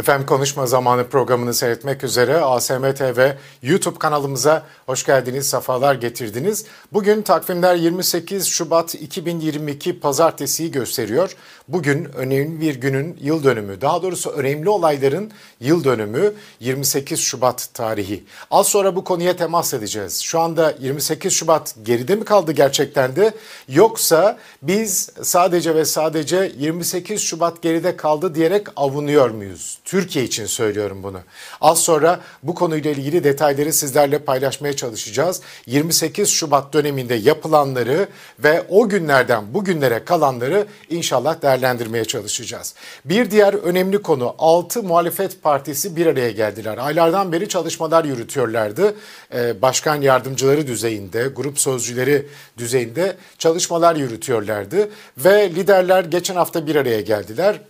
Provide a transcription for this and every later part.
Efendim Konuşma Zamanı programını seyretmek üzere ASM TV YouTube kanalımıza hoş geldiniz, sefalar getirdiniz. Bugün takvimler 28 Şubat 2022 Pazartesi'yi gösteriyor. Bugün önemli bir günün yıl dönümü, daha doğrusu önemli olayların yıl dönümü 28 Şubat tarihi. Az sonra bu konuya temas edeceğiz. Şu anda 28 Şubat geride mi kaldı gerçekten de yoksa biz sadece ve sadece 28 Şubat geride kaldı diyerek avunuyor muyuz? Türkiye için söylüyorum bunu. Az sonra bu konuyla ilgili detayları sizlerle paylaşmaya çalışacağız. 28 Şubat döneminde yapılanları ve o günlerden bugünlere kalanları inşallah değerlendirmeye çalışacağız. Bir diğer önemli konu 6 muhalefet partisi bir araya geldiler. Aylardan beri çalışmalar yürütüyorlardı. Ee, başkan yardımcıları düzeyinde, grup sözcüleri düzeyinde çalışmalar yürütüyorlardı. Ve liderler geçen hafta bir araya geldiler.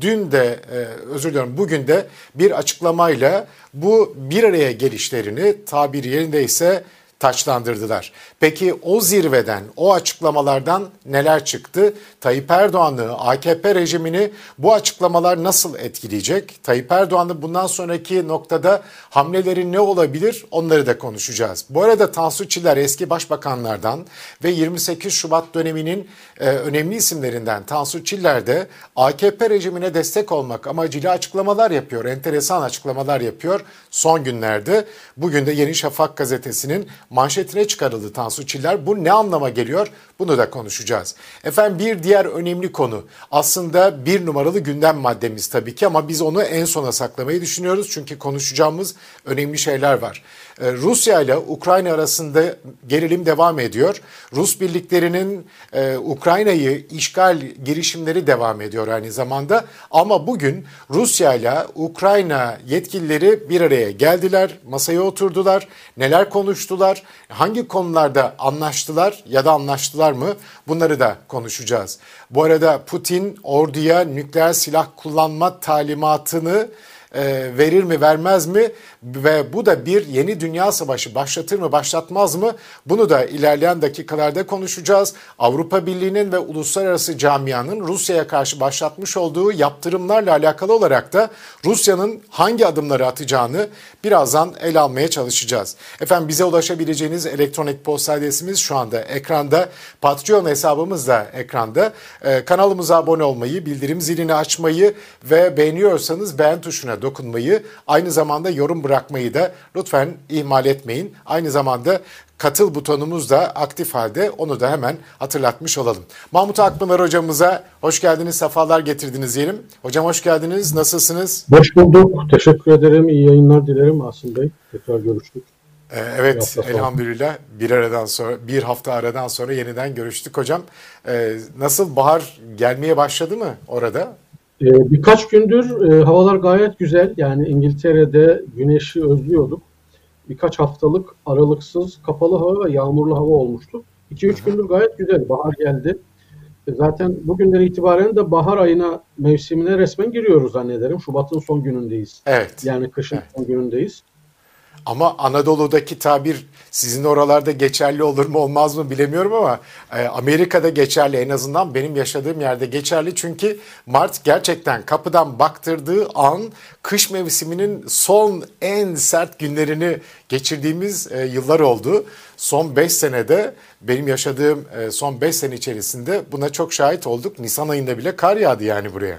Dün de e, özür diliyorum bugün de bir açıklamayla bu bir araya gelişlerini tabir yerindeyse taçlandırdılar. Peki o zirveden, o açıklamalardan neler çıktı? Tayyip Erdoğan'ı, AKP rejimini bu açıklamalar nasıl etkileyecek? Tayyip Erdoğan'ın bundan sonraki noktada hamleleri ne olabilir? Onları da konuşacağız. Bu arada Tansu Çiller eski başbakanlardan ve 28 Şubat döneminin e, önemli isimlerinden Tansu Çiller de AKP rejimine destek olmak amacıyla açıklamalar yapıyor. Enteresan açıklamalar yapıyor son günlerde. Bugün de Yeni Şafak gazetesinin manşetine çıkarıldı Tansu Çiller. Bu ne anlama geliyor? Bunu da konuşacağız. Efendim bir diğer önemli konu aslında bir numaralı gündem maddemiz tabii ki ama biz onu en sona saklamayı düşünüyoruz. Çünkü konuşacağımız önemli şeyler var. Ee, Rusya ile Ukrayna arasında gerilim devam ediyor. Rus birliklerinin e, Ukrayna'yı işgal girişimleri devam ediyor aynı zamanda. Ama bugün Rusya ile Ukrayna yetkilileri bir araya geldiler, masaya oturdular. Neler konuştular, hangi konularda anlaştılar ya da anlaştılar mı? Bunları da konuşacağız. Bu arada Putin orduya nükleer silah kullanma talimatını e, verir mi vermez mi ve bu da bir yeni dünya savaşı başlatır mı başlatmaz mı bunu da ilerleyen dakikalarda konuşacağız. Avrupa Birliği'nin ve uluslararası camianın Rusya'ya karşı başlatmış olduğu yaptırımlarla alakalı olarak da Rusya'nın hangi adımları atacağını birazdan ele almaya çalışacağız. Efendim bize ulaşabileceğiniz elektronik posta adresimiz şu anda ekranda. Patreon hesabımız da ekranda. Ee, kanalımıza abone olmayı, bildirim zilini açmayı ve beğeniyorsanız beğen tuşuna dokunmayı, aynı zamanda yorum bırakmayı da lütfen ihmal etmeyin. Aynı zamanda katıl butonumuz da aktif halde onu da hemen hatırlatmış olalım. Mahmut Akpınar hocamıza hoş geldiniz, sefalar getirdiniz diyelim. Hocam hoş geldiniz, nasılsınız? Hoş bulduk, teşekkür ederim, iyi yayınlar dilerim Asım Bey. Tekrar görüştük. Ee, evet, elhamdülillah bir aradan sonra, bir hafta aradan sonra yeniden görüştük hocam. Ee, nasıl bahar gelmeye başladı mı orada? Ee, birkaç gündür e, havalar gayet güzel. Yani İngiltere'de güneşi özlüyorduk. Birkaç haftalık aralıksız kapalı hava ve yağmurlu hava olmuştu. 2-3 gündür gayet güzel. Bahar geldi. E, zaten bugünden itibaren de bahar ayına mevsimine resmen giriyoruz zannederim. Şubat'ın son günündeyiz. Evet. Yani kışın evet. son günündeyiz. Ama Anadolu'daki tabir sizin oralarda geçerli olur mu olmaz mı bilemiyorum ama e, Amerika'da geçerli en azından benim yaşadığım yerde geçerli. Çünkü Mart gerçekten kapıdan baktırdığı an kış mevsiminin son en sert günlerini geçirdiğimiz e, yıllar oldu. Son 5 senede benim yaşadığım e, son 5 sene içerisinde buna çok şahit olduk. Nisan ayında bile kar yağdı yani buraya.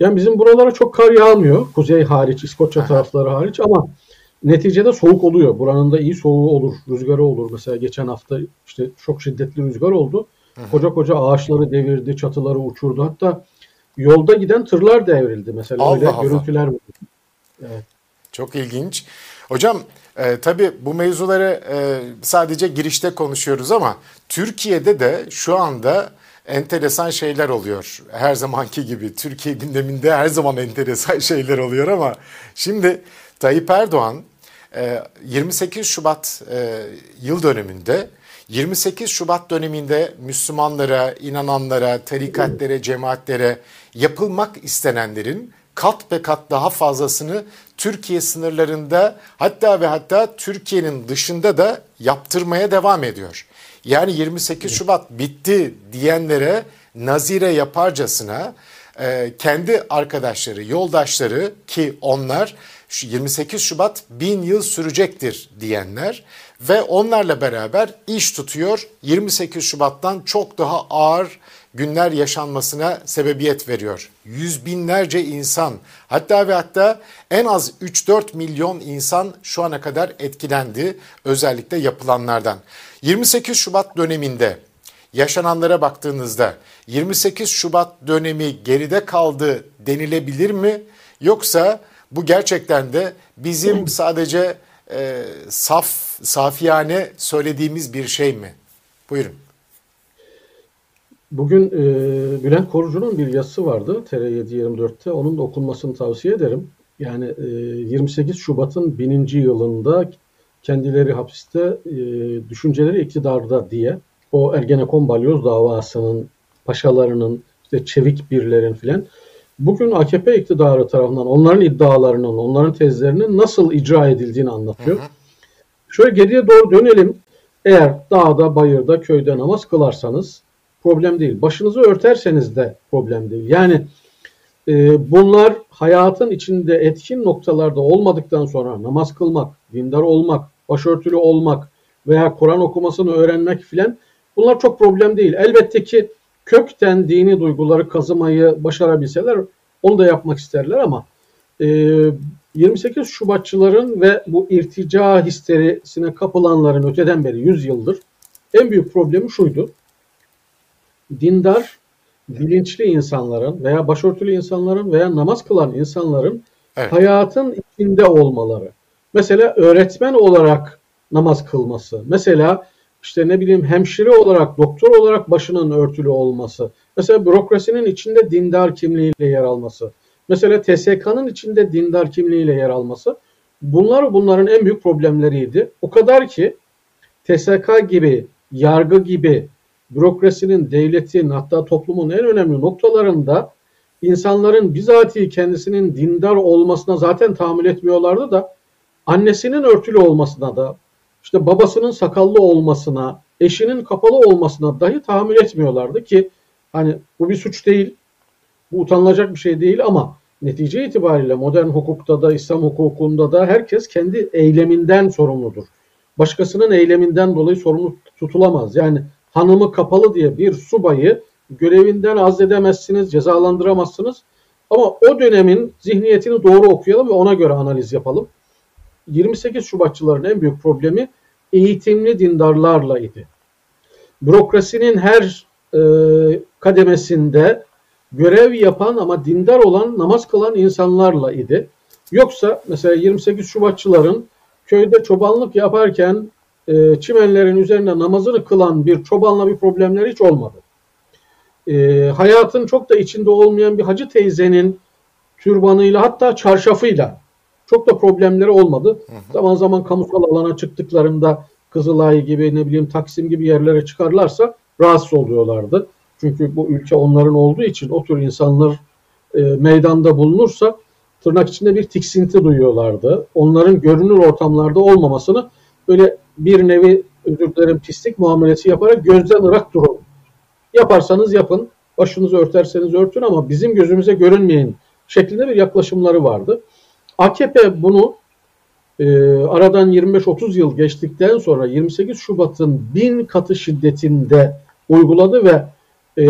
Yani bizim buralara çok kar yağmıyor. Kuzey hariç, İskoçya tarafları hariç ama neticede soğuk oluyor. Buranın da iyi soğuğu olur, rüzgarı olur. Mesela geçen hafta işte çok şiddetli rüzgar oldu. Koca koca ağaçları devirdi, çatıları uçurdu. Hatta yolda giden tırlar devrildi mesela. Allah Öyle Allah. görüntüler var. Evet. Çok ilginç. Hocam e, tabii bu mevzuları e, sadece girişte konuşuyoruz ama Türkiye'de de şu anda enteresan şeyler oluyor. Her zamanki gibi Türkiye gündeminde her zaman enteresan şeyler oluyor ama şimdi Tayyip Erdoğan 28 ee, Şubat e, yıl dönümünde 28 Şubat döneminde Müslümanlara, inananlara, tarikatlere, cemaatlere yapılmak istenenlerin kat be kat daha fazlasını Türkiye sınırlarında hatta ve hatta Türkiye'nin dışında da yaptırmaya devam ediyor. Yani 28 Şubat bitti diyenlere nazire yaparcasına e, kendi arkadaşları, yoldaşları ki onlar 28 Şubat bin yıl sürecektir diyenler ve onlarla beraber iş tutuyor 28 Şubat'tan çok daha ağır günler yaşanmasına sebebiyet veriyor. Yüz binlerce insan hatta ve hatta en az 3-4 milyon insan şu ana kadar etkilendi özellikle yapılanlardan. 28 Şubat döneminde yaşananlara baktığınızda 28 Şubat dönemi geride kaldı denilebilir mi? Yoksa bu gerçekten de bizim sadece e, saf, safiyane söylediğimiz bir şey mi? Buyurun. Bugün e, Bülent Korucu'nun bir yazısı vardı TR724'te. Onun da okunmasını tavsiye ederim. Yani e, 28 Şubat'ın bininci yılında kendileri hapiste, e, düşünceleri iktidarda diye o Ergenekon balyoz davasının paşalarının, işte çevik birlerin filan bugün AKP iktidarı tarafından onların iddialarının, onların tezlerinin nasıl icra edildiğini anlatıyor. Hı hı. Şöyle geriye doğru dönelim. Eğer dağda, bayırda, köyde namaz kılarsanız problem değil. Başınızı örterseniz de problem değil. Yani e, bunlar hayatın içinde etkin noktalarda olmadıktan sonra namaz kılmak, dindar olmak, başörtülü olmak veya Kur'an okumasını öğrenmek filan bunlar çok problem değil. Elbette ki kökten dini duyguları kazımayı başarabilseler onu da yapmak isterler ama e, 28 Şubatçıların ve bu irtica histerisine kapılanların öteden beri 100 yıldır en büyük problemi şuydu dindar, bilinçli insanların veya başörtülü insanların veya namaz kılan insanların evet. hayatın içinde olmaları. Mesela öğretmen olarak namaz kılması. Mesela işte ne bileyim hemşire olarak, doktor olarak başının örtülü olması. Mesela bürokrasinin içinde dindar kimliğiyle yer alması. Mesela TSK'nın içinde dindar kimliğiyle yer alması. Bunlar bunların en büyük problemleriydi. O kadar ki TSK gibi, yargı gibi, bürokrasinin, devletin hatta toplumun en önemli noktalarında insanların bizatihi kendisinin dindar olmasına zaten tahammül etmiyorlardı da annesinin örtülü olmasına da işte babasının sakallı olmasına, eşinin kapalı olmasına dahi tahammül etmiyorlardı ki hani bu bir suç değil, bu utanılacak bir şey değil ama netice itibariyle modern hukukta da İslam hukukunda da herkes kendi eyleminden sorumludur. Başkasının eyleminden dolayı sorumlu tutulamaz. Yani hanımı kapalı diye bir subayı görevinden azledemezsiniz, cezalandıramazsınız. Ama o dönemin zihniyetini doğru okuyalım ve ona göre analiz yapalım. 28 Şubatçıların en büyük problemi eğitimli dindarlarla idi. Bürokrasinin her e, kademesinde görev yapan ama dindar olan, namaz kılan insanlarla idi. Yoksa mesela 28 Şubatçıların köyde çobanlık yaparken e, çimenlerin üzerinde namazını kılan bir çobanla bir problemleri hiç olmadı. E, hayatın çok da içinde olmayan bir hacı teyzenin türbanıyla hatta çarşafıyla çok da problemleri olmadı. Hı hı. Zaman zaman kamusal alana çıktıklarında Kızılay gibi ne bileyim Taksim gibi yerlere çıkarlarsa rahatsız oluyorlardı. Çünkü bu ülke onların olduğu için o tür insanlar e, meydanda bulunursa tırnak içinde bir tiksinti duyuyorlardı. Onların görünür ortamlarda olmamasını böyle bir nevi özür dilerim pislik muamelesi yaparak gözden ırak durun. Yaparsanız yapın, başınızı örterseniz örtün ama bizim gözümüze görünmeyin şeklinde bir yaklaşımları vardı. AKP bunu e, aradan 25-30 yıl geçtikten sonra 28 Şubat'ın bin katı şiddetinde uyguladı ve e,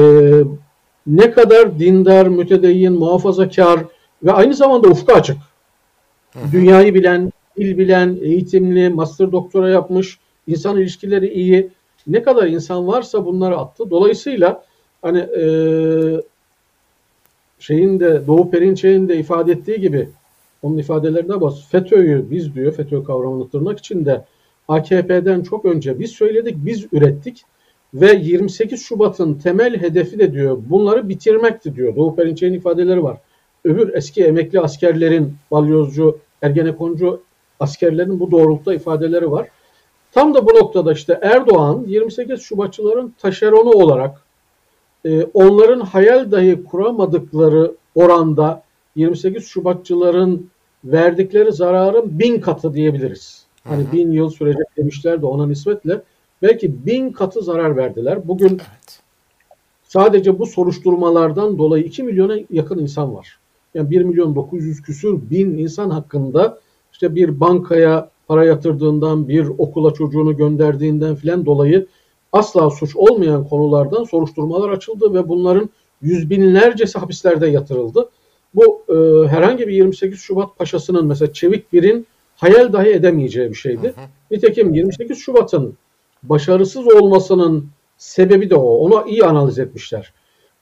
ne kadar dindar, mütedeyyin, muhafazakar ve aynı zamanda ufku açık, dünyayı bilen, dil bilen, eğitimli, master doktora yapmış, insan ilişkileri iyi. Ne kadar insan varsa bunları attı. Dolayısıyla hani e, şeyin de Doğu Perinçek'in de ifade ettiği gibi onun ifadelerine bas. FETÖ'yü biz diyor, FETÖ kavramını tırnak içinde AKP'den çok önce biz söyledik, biz ürettik ve 28 Şubat'ın temel hedefi de diyor bunları bitirmekti diyor. Doğu Perinçek'in ifadeleri var. Öbür eski emekli askerlerin, balyozcu, ergenekoncu askerlerin bu doğrultuda ifadeleri var. Tam da bu noktada işte Erdoğan 28 Şubatçıların taşeronu olarak e, onların hayal dahi kuramadıkları oranda 28 Şubatçıların verdikleri zararın bin katı diyebiliriz. Hani bin yıl sürecek demişler de ona nispetle belki bin katı zarar verdiler. Bugün evet. sadece bu soruşturmalardan dolayı 2 milyona yakın insan var. Yani 1 milyon 900 küsür bin insan hakkında işte bir bankaya para yatırdığından, bir okula çocuğunu gönderdiğinden filan dolayı asla suç olmayan konulardan soruşturmalar açıldı ve bunların yüz binlercesi hapislerde yatırıldı. Bu e, herhangi bir 28 Şubat paşasının mesela Çevik Bir'in hayal dahi edemeyeceği bir şeydi. Hı hı. Nitekim 28 Şubat'ın başarısız olmasının sebebi de o. Onu iyi analiz etmişler.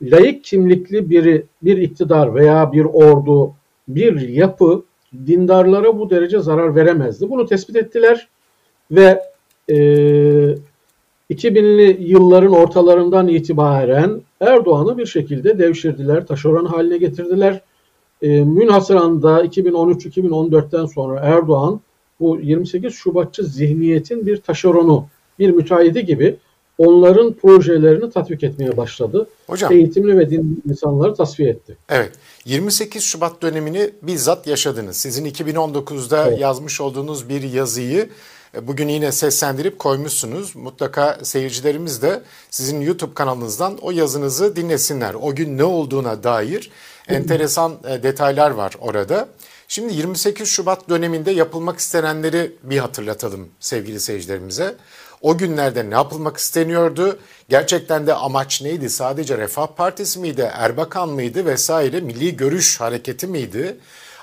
Layık kimlikli biri, bir iktidar veya bir ordu, bir yapı dindarlara bu derece zarar veremezdi. Bunu tespit ettiler ve e, 2000'li yılların ortalarından itibaren Erdoğan'ı bir şekilde devşirdiler, taşeron haline getirdiler. E, münhasıranda 2013-2014'ten sonra Erdoğan bu 28 Şubatçı zihniyetin bir taşeronu, bir müteahhidi gibi onların projelerini tatbik etmeye başladı. Hocam, Eğitimli ve dinli insanları tasfiye etti. Evet. 28 Şubat dönemini bizzat yaşadınız. Sizin 2019'da evet. yazmış olduğunuz bir yazıyı e, bugün yine seslendirip koymuşsunuz. Mutlaka seyircilerimiz de sizin YouTube kanalınızdan o yazınızı dinlesinler. O gün ne olduğuna dair enteresan e, detaylar var orada. Şimdi 28 Şubat döneminde yapılmak istenenleri bir hatırlatalım sevgili seyircilerimize. O günlerde ne yapılmak isteniyordu? Gerçekten de amaç neydi? Sadece Refah Partisi miydi? Erbakan mıydı vesaire? Milli Görüş Hareketi miydi?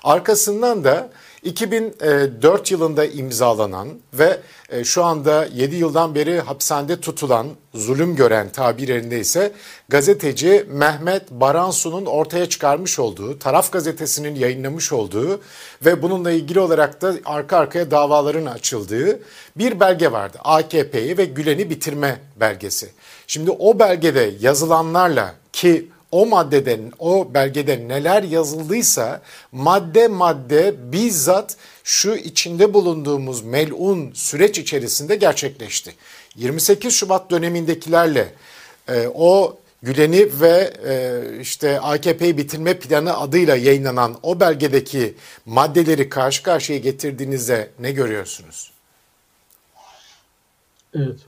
Arkasından da 2004 yılında imzalanan ve e, şu anda 7 yıldan beri hapishanede tutulan, zulüm gören tabirlerinde ise gazeteci Mehmet Baransu'nun ortaya çıkarmış olduğu, Taraf Gazetesi'nin yayınlamış olduğu ve bununla ilgili olarak da arka arkaya davaların açıldığı bir belge vardı. AKP'yi ve Gülen'i bitirme belgesi. Şimdi o belgede yazılanlarla ki o maddede, o belgede neler yazıldıysa madde madde bizzat şu içinde bulunduğumuz melun süreç içerisinde gerçekleşti. 28 Şubat dönemindekilerle e, o Gülen'i ve e, işte AKP'yi bitirme planı adıyla yayınlanan o belgedeki maddeleri karşı karşıya getirdiğinizde ne görüyorsunuz? Evet.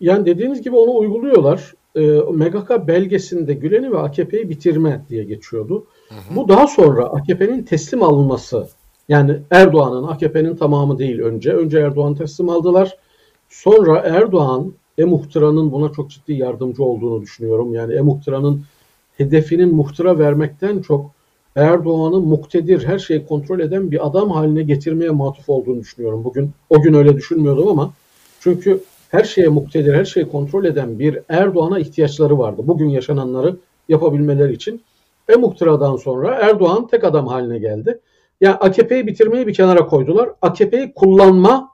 Yani dediğiniz gibi onu uyguluyorlar e, MGK belgesinde Gülen'i ve AKP'yi bitirme diye geçiyordu. Hı hı. Bu daha sonra AKP'nin teslim alınması yani Erdoğan'ın AKP'nin tamamı değil önce. Önce Erdoğan teslim aldılar. Sonra Erdoğan e-muhtıra'nın buna çok ciddi yardımcı olduğunu düşünüyorum. Yani e-muhtıra'nın hedefinin muhtıra vermekten çok Erdoğan'ı muktedir, her şeyi kontrol eden bir adam haline getirmeye matuf olduğunu düşünüyorum. Bugün o gün öyle düşünmüyordum ama çünkü her şeye muktedir, her şeyi kontrol eden bir Erdoğan'a ihtiyaçları vardı. Bugün yaşananları yapabilmeleri için. E muhtıradan sonra Erdoğan tek adam haline geldi. Yani AKP'yi bitirmeyi bir kenara koydular. AKP'yi kullanma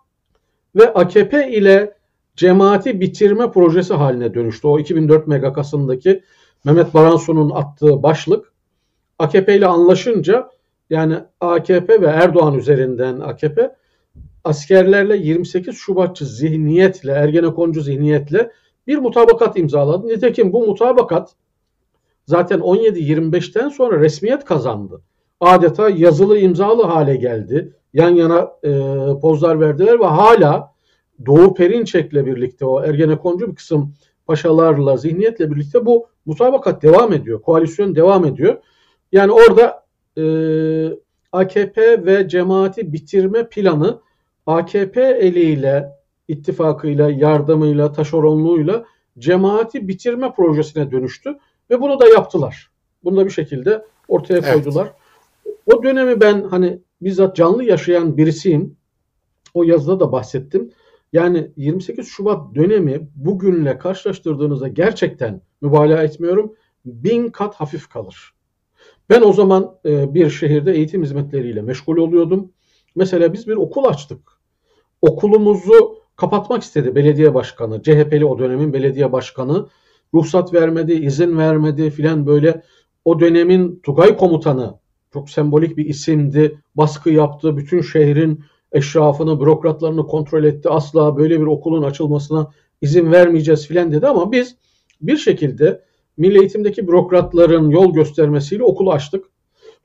ve AKP ile cemaati bitirme projesi haline dönüştü. O 2004 MGK'sındaki Mehmet Baransu'nun attığı başlık AKP ile anlaşınca yani AKP ve Erdoğan üzerinden AKP askerlerle 28 Şubatçı zihniyetle, Ergenekoncu zihniyetle bir mutabakat imzaladı. Nitekim bu mutabakat zaten 17-25'ten sonra resmiyet kazandı. Adeta yazılı imzalı hale geldi. Yan yana e, pozlar verdiler ve hala Doğu Perinçek'le birlikte o Ergenekoncu bir kısım paşalarla, zihniyetle birlikte bu mutabakat devam ediyor. Koalisyon devam ediyor. Yani orada e, AKP ve cemaati bitirme planı AKP eliyle, ittifakıyla, yardımıyla, taşeronluğuyla cemaati bitirme projesine dönüştü ve bunu da yaptılar. Bunu da bir şekilde ortaya koydular. Evet. O dönemi ben hani bizzat canlı yaşayan birisiyim. O yazıda da bahsettim. Yani 28 Şubat dönemi bugünle karşılaştırdığınızda gerçekten mübalağa etmiyorum. Bin kat hafif kalır. Ben o zaman e, bir şehirde eğitim hizmetleriyle meşgul oluyordum. Mesela biz bir okul açtık okulumuzu kapatmak istedi belediye başkanı. CHP'li o dönemin belediye başkanı. Ruhsat vermedi, izin vermedi filan böyle o dönemin Tugay komutanı çok sembolik bir isimdi. Baskı yaptı. Bütün şehrin eşrafını, bürokratlarını kontrol etti. Asla böyle bir okulun açılmasına izin vermeyeceğiz filan dedi ama biz bir şekilde milli eğitimdeki bürokratların yol göstermesiyle okulu açtık.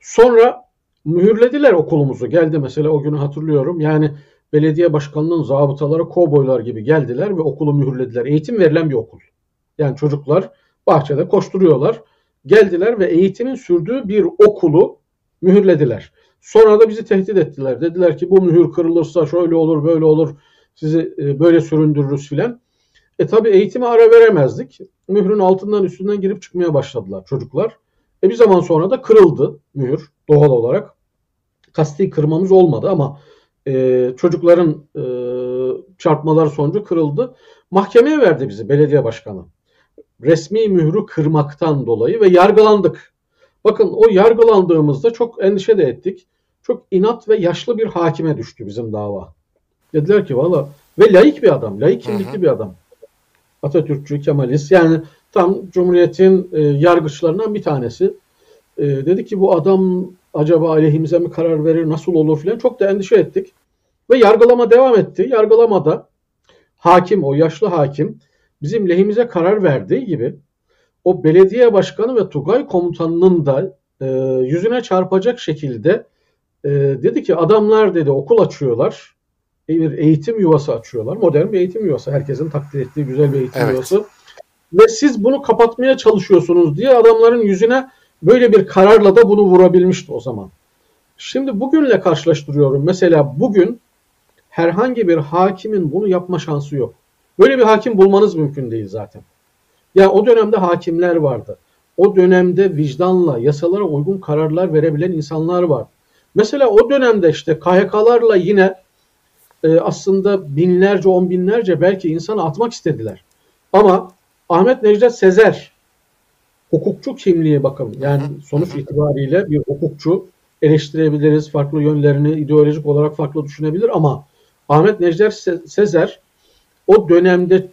Sonra mühürlediler okulumuzu. Geldi mesela o günü hatırlıyorum. Yani belediye başkanının zabıtaları kovboylar gibi geldiler ve okulu mühürlediler. Eğitim verilen bir okul. Yani çocuklar bahçede koşturuyorlar. Geldiler ve eğitimin sürdüğü bir okulu mühürlediler. Sonra da bizi tehdit ettiler. Dediler ki bu mühür kırılırsa şöyle olur böyle olur sizi e, böyle süründürürüz filan. E tabi eğitime ara veremezdik. Mührün altından üstünden girip çıkmaya başladılar çocuklar. E bir zaman sonra da kırıldı mühür doğal olarak. Kasti kırmamız olmadı ama e, çocukların e, çarpmalar sonucu kırıldı. Mahkemeye verdi bizi belediye başkanı. Resmi mührü kırmaktan dolayı ve yargılandık. Bakın o yargılandığımızda çok endişe de ettik. Çok inat ve yaşlı bir hakime düştü bizim dava. Dediler ki valla ve laik bir adam, laik kimlikli bir adam. Atatürkçü, Kemalist yani tam Cumhuriyet'in e, yargıçlarından bir tanesi. E, dedi ki bu adam acaba aleyhimize mi karar verir, nasıl olur filan çok da endişe ettik. Ve yargılama devam etti. Yargılamada hakim, o yaşlı hakim bizim lehimize karar verdiği gibi o belediye başkanı ve Tugay komutanının da e, yüzüne çarpacak şekilde e, dedi ki adamlar dedi okul açıyorlar. Bir eğitim yuvası açıyorlar. Modern bir eğitim yuvası. Herkesin takdir ettiği güzel bir eğitim evet. yuvası. Ve siz bunu kapatmaya çalışıyorsunuz diye adamların yüzüne böyle bir kararla da bunu vurabilmişti o zaman. Şimdi bugünle karşılaştırıyorum. Mesela bugün herhangi bir hakimin bunu yapma şansı yok. Böyle bir hakim bulmanız mümkün değil zaten. Ya o dönemde hakimler vardı. O dönemde vicdanla, yasalara uygun kararlar verebilen insanlar var. Mesela o dönemde işte KHK'larla yine e, aslında binlerce, on binlerce belki insanı atmak istediler. Ama Ahmet Necdet Sezer hukukçu kimliği bakın yani sonuç itibariyle bir hukukçu eleştirebiliriz. Farklı yönlerini ideolojik olarak farklı düşünebilir ama Ahmet Necdet Sezer o dönemde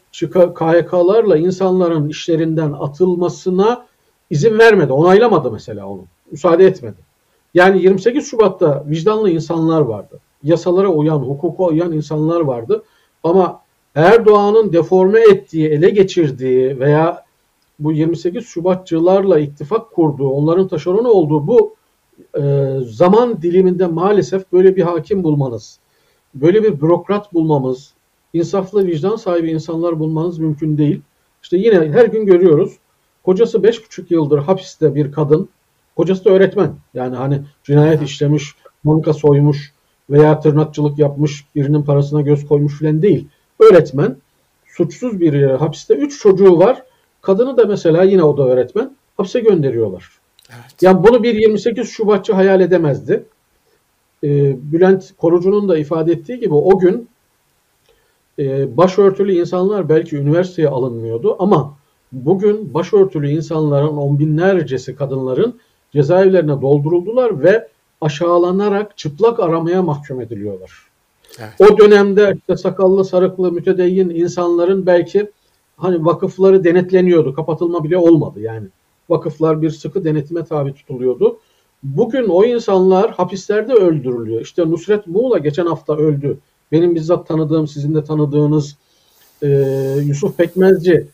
KHK'larla insanların işlerinden atılmasına izin vermedi. Onaylamadı mesela onu. Müsaade etmedi. Yani 28 Şubat'ta vicdanlı insanlar vardı. Yasalara uyan, hukuka uyan insanlar vardı. Ama Erdoğan'ın deforme ettiği, ele geçirdiği veya bu 28 Şubatçılarla ittifak kurduğu, onların taşeronu olduğu bu e, zaman diliminde maalesef böyle bir hakim bulmanız, böyle bir bürokrat bulmamız, insaflı vicdan sahibi insanlar bulmanız mümkün değil. İşte yine her gün görüyoruz. Kocası 5,5 yıldır hapiste bir kadın. Kocası da öğretmen. Yani hani cinayet işlemiş, banka soymuş veya tırnakçılık yapmış, birinin parasına göz koymuş falan değil. Öğretmen, suçsuz bir yere hapiste 3 çocuğu var. Kadını da mesela yine o da öğretmen. Hapse gönderiyorlar. Evet. Yani bunu bir 28 Şubatçı hayal edemezdi. Ee, Bülent Korucu'nun da ifade ettiği gibi o gün e, başörtülü insanlar belki üniversiteye alınmıyordu ama bugün başörtülü insanların on binlercesi kadınların cezaevlerine dolduruldular ve aşağılanarak çıplak aramaya mahkum ediliyorlar. Evet. O dönemde işte sakallı, sarıklı, mütedeyyin insanların belki hani vakıfları denetleniyordu. Kapatılma bile olmadı yani. Vakıflar bir sıkı denetime tabi tutuluyordu. Bugün o insanlar hapislerde öldürülüyor. İşte Nusret Muğla geçen hafta öldü benim bizzat tanıdığım, sizin de tanıdığınız e, Yusuf Pekmezci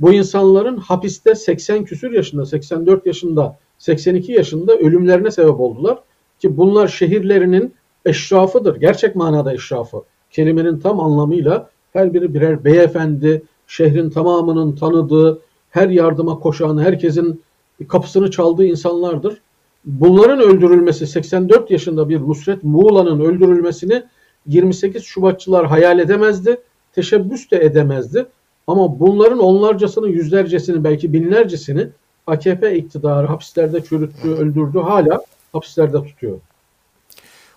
bu insanların hapiste 80 küsür yaşında, 84 yaşında, 82 yaşında ölümlerine sebep oldular. Ki bunlar şehirlerinin eşrafıdır. Gerçek manada eşrafı. Kelimenin tam anlamıyla her biri birer beyefendi, şehrin tamamının tanıdığı, her yardıma koşan, herkesin kapısını çaldığı insanlardır. Bunların öldürülmesi, 84 yaşında bir Nusret Muğla'nın öldürülmesini 28 Şubatçılar hayal edemezdi, teşebbüs de edemezdi. Ama bunların onlarcasını, yüzlercesini, belki binlercesini AKP iktidarı hapislerde çürüttü, öldürdü, hala hapislerde tutuyor.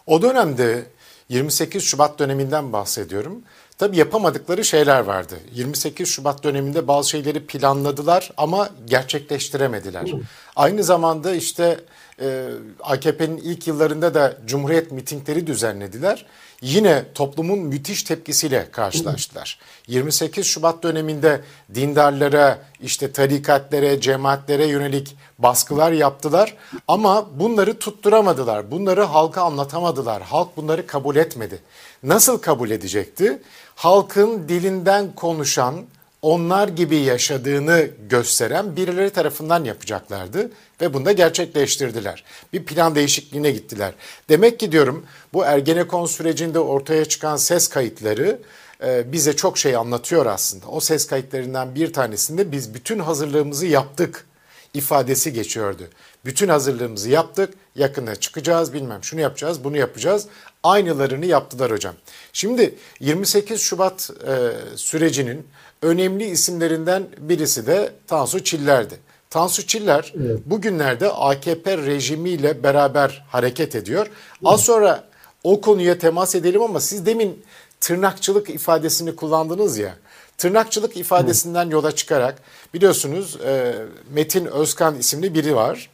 O dönemde 28 Şubat döneminden bahsediyorum. Tabii yapamadıkları şeyler vardı. 28 Şubat döneminde bazı şeyleri planladılar ama gerçekleştiremediler. Aynı zamanda işte e, AKP'nin ilk yıllarında da Cumhuriyet mitingleri düzenlediler yine toplumun müthiş tepkisiyle karşılaştılar. 28 Şubat döneminde dindarlara, işte tarikatlere, cemaatlere yönelik baskılar yaptılar ama bunları tutturamadılar. Bunları halka anlatamadılar. Halk bunları kabul etmedi. Nasıl kabul edecekti? Halkın dilinden konuşan, onlar gibi yaşadığını gösteren birileri tarafından yapacaklardı ve bunu da gerçekleştirdiler. Bir plan değişikliğine gittiler. Demek ki diyorum bu Ergenekon sürecinde ortaya çıkan ses kayıtları e, bize çok şey anlatıyor aslında. O ses kayıtlarından bir tanesinde biz bütün hazırlığımızı yaptık ifadesi geçiyordu. Bütün hazırlığımızı yaptık, yakında çıkacağız, bilmem şunu yapacağız, bunu yapacağız. Aynılarını yaptılar hocam. Şimdi 28 Şubat e, sürecinin önemli isimlerinden birisi de Tansu Çiller'di. Tansu Çiller evet. bugünlerde AKP rejimiyle beraber hareket ediyor. Az sonra o konuya temas edelim ama siz demin tırnakçılık ifadesini kullandınız ya. Tırnakçılık ifadesinden yola çıkarak biliyorsunuz e, Metin Özkan isimli biri var.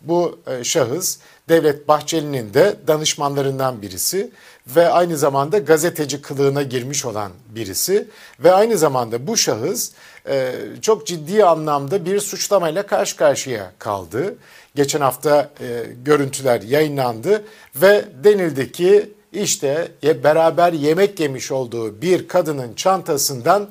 Bu e, şahıs Devlet Bahçeli'nin de danışmanlarından birisi ve aynı zamanda gazeteci kılığına girmiş olan birisi ve aynı zamanda bu şahıs e, çok ciddi anlamda bir suçlamayla karşı karşıya kaldı. Geçen hafta görüntüler yayınlandı ve denildi ki işte beraber yemek yemiş olduğu bir kadının çantasından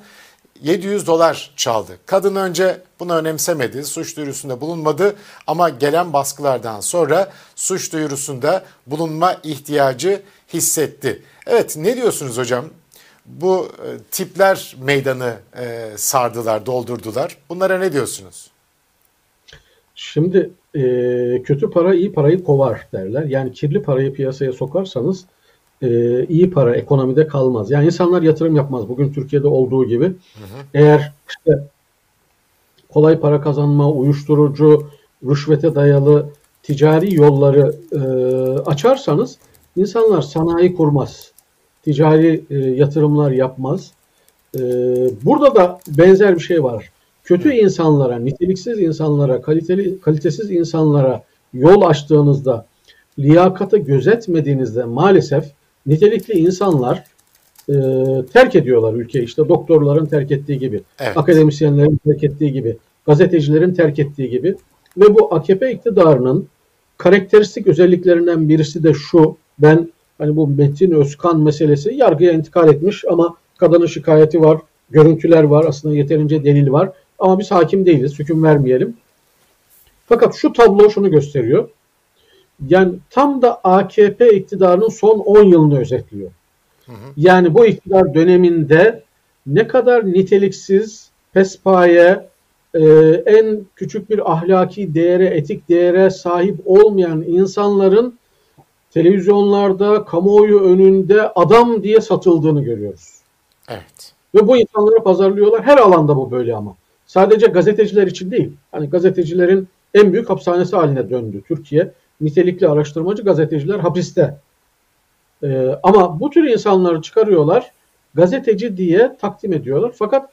700 dolar çaldı. Kadın önce bunu önemsemedi, suç duyurusunda bulunmadı ama gelen baskılardan sonra suç duyurusunda bulunma ihtiyacı hissetti. Evet ne diyorsunuz hocam? Bu e, tipler meydanı e, sardılar, doldurdular. Bunlara ne diyorsunuz? Şimdi e, kötü para iyi parayı kovar derler. Yani kirli parayı piyasaya sokarsanız e, iyi para ekonomide kalmaz. Yani insanlar yatırım yapmaz. Bugün Türkiye'de olduğu gibi. Hı hı. Eğer işte kolay para kazanma, uyuşturucu, rüşvete dayalı ticari yolları e, açarsanız insanlar sanayi kurmaz. Ticari e, yatırımlar yapmaz. E, burada da benzer bir şey var. Kötü insanlara, niteliksiz insanlara, kaliteli, kalitesiz insanlara yol açtığınızda, liyakatı gözetmediğinizde maalesef nitelikli insanlar e, terk ediyorlar ülkeyi. İşte doktorların terk ettiği gibi, evet. akademisyenlerin terk ettiği gibi, gazetecilerin terk ettiği gibi. Ve bu AKP iktidarının karakteristik özelliklerinden birisi de şu. Ben hani bu Metin Özkan meselesi yargıya intikal etmiş ama kadının şikayeti var, görüntüler var, aslında yeterince delil var. Ama biz hakim değiliz, hüküm vermeyelim. Fakat şu tablo şunu gösteriyor yani tam da AKP iktidarının son 10 yılını özetliyor. Hı hı. Yani bu iktidar döneminde ne kadar niteliksiz, pespaye, e, en küçük bir ahlaki değere, etik değere sahip olmayan insanların televizyonlarda, kamuoyu önünde adam diye satıldığını görüyoruz. Evet. Ve bu insanları pazarlıyorlar. Her alanda bu böyle ama. Sadece gazeteciler için değil. Hani gazetecilerin en büyük hapishanesi haline döndü Türkiye nitelikli araştırmacı gazeteciler hapiste. Ee, ama bu tür insanları çıkarıyorlar, gazeteci diye takdim ediyorlar. Fakat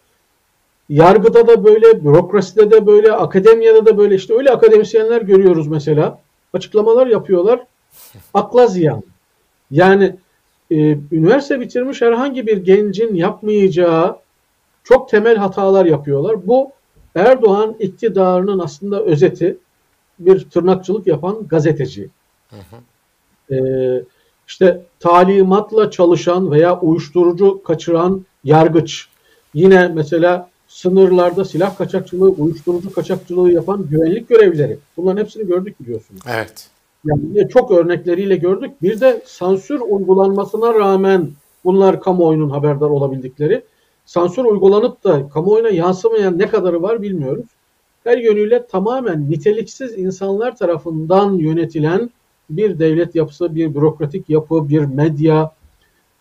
yargıda da böyle, bürokraside de böyle, akademiyada da böyle işte öyle akademisyenler görüyoruz mesela. Açıklamalar yapıyorlar. Akla ziyan. Yani e, üniversite bitirmiş herhangi bir gencin yapmayacağı çok temel hatalar yapıyorlar. Bu Erdoğan iktidarının aslında özeti bir tırnakçılık yapan gazeteci. Hı hı. Ee, işte talimatla çalışan veya uyuşturucu kaçıran yargıç. Yine mesela sınırlarda silah kaçakçılığı, uyuşturucu kaçakçılığı yapan güvenlik görevlileri. Bunların hepsini gördük biliyorsunuz. Evet. Yani çok örnekleriyle gördük. Bir de sansür uygulanmasına rağmen bunlar kamuoyunun haberdar olabildikleri. Sansür uygulanıp da kamuoyuna yansımayan ne kadarı var bilmiyoruz her yönüyle tamamen niteliksiz insanlar tarafından yönetilen bir devlet yapısı, bir bürokratik yapı, bir medya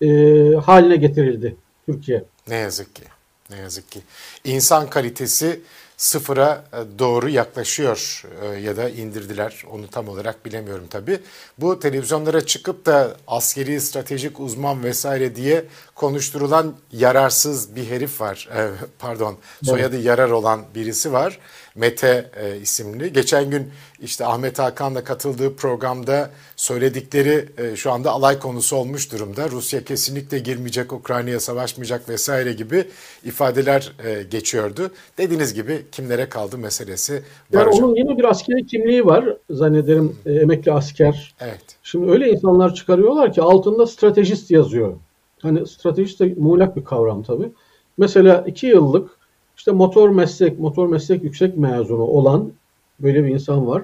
e, haline getirildi Türkiye. Ne yazık ki. Ne yazık ki. İnsan kalitesi sıfıra e, doğru yaklaşıyor e, ya da indirdiler. Onu tam olarak bilemiyorum tabii. Bu televizyonlara çıkıp da askeri stratejik uzman vesaire diye konuşturulan yararsız bir herif var. E, pardon soyadı evet. yarar olan birisi var. Mete e, isimli. Geçen gün işte Ahmet Hakan'la katıldığı programda söyledikleri e, şu anda alay konusu olmuş durumda. Rusya kesinlikle girmeyecek, Ukrayna'ya savaşmayacak vesaire gibi ifadeler e, geçiyordu. Dediğiniz gibi kimlere kaldı meselesi var yani hocam. Onun yine bir askeri kimliği var zannederim e, emekli asker. Evet. Şimdi öyle insanlar çıkarıyorlar ki altında stratejist yazıyor. Hani stratejist de muğlak bir kavram tabii. Mesela iki yıllık işte motor meslek, motor meslek yüksek mezunu olan böyle bir insan var.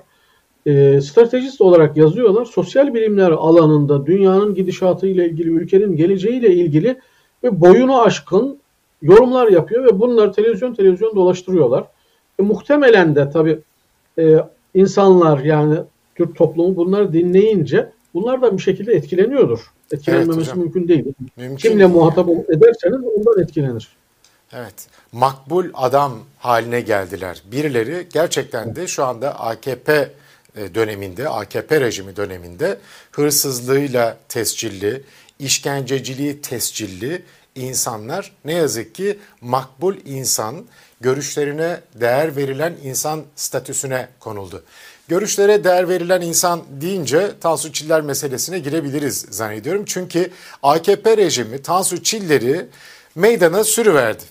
E, stratejist olarak yazıyorlar. Sosyal bilimler alanında dünyanın gidişatı ile ilgili, ülkenin geleceği ile ilgili ve boyunu aşkın yorumlar yapıyor ve bunları televizyon televizyon dolaştırıyorlar. E, muhtemelen de tabii e, insanlar yani Türk toplumu bunları dinleyince bunlar da bir şekilde etkileniyordur. Etkilenmemesi evet, mümkün değil. Mümkün Kimle muhatap ederseniz ondan etkilenir. Evet. Makbul adam haline geldiler. Birileri gerçekten de şu anda AKP e, döneminde, AKP rejimi döneminde hırsızlığıyla tescilli, işkenceciliği tescilli insanlar ne yazık ki makbul insan, görüşlerine değer verilen insan statüsüne konuldu. Görüşlere değer verilen insan deyince Tansu Çiller meselesine girebiliriz zannediyorum. Çünkü AKP rejimi Tansu Çiller'i meydana sürüverdi.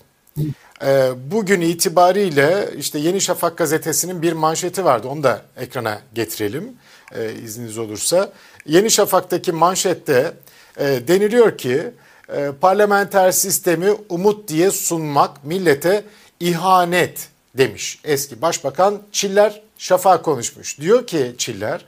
Ee, bugün itibariyle işte Yeni Şafak gazetesinin bir manşeti vardı. Onu da ekrana getirelim e, izniniz olursa. Yeni Şafak'taki manşette e, deniliyor ki e, parlamenter sistemi umut diye sunmak millete ihanet demiş eski başbakan Çiller Şafak konuşmuş. Diyor ki Çiller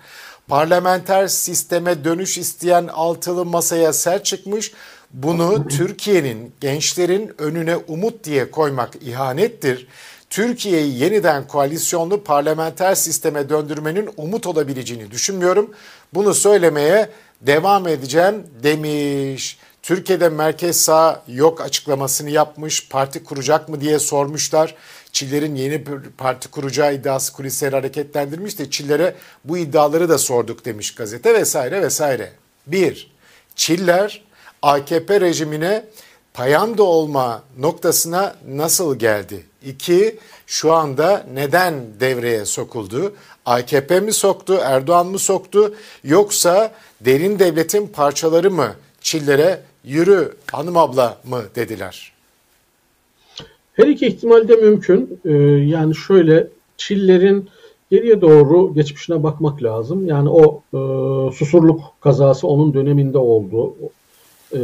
parlamenter sisteme dönüş isteyen altılı masaya ser çıkmış bunu Türkiye'nin gençlerin önüne umut diye koymak ihanettir. Türkiye'yi yeniden koalisyonlu parlamenter sisteme döndürmenin umut olabileceğini düşünmüyorum. Bunu söylemeye devam edeceğim demiş. Türkiye'de merkez sağ yok açıklamasını yapmış. Parti kuracak mı diye sormuşlar. Çiller'in yeni bir parti kuracağı iddiası kulisleri hareketlendirmiş de Çiller'e bu iddiaları da sorduk demiş gazete vesaire vesaire. Bir, Çiller AKP rejimine payanda olma noktasına nasıl geldi? İki, şu anda neden devreye sokuldu? AKP mi soktu, Erdoğan mı soktu yoksa derin devletin parçaları mı Çillere yürü hanım abla mı dediler? Her iki ihtimal de mümkün. Ee, yani şöyle Çillerin geriye doğru geçmişine bakmak lazım. Yani o e, susurluk kazası onun döneminde oldu e,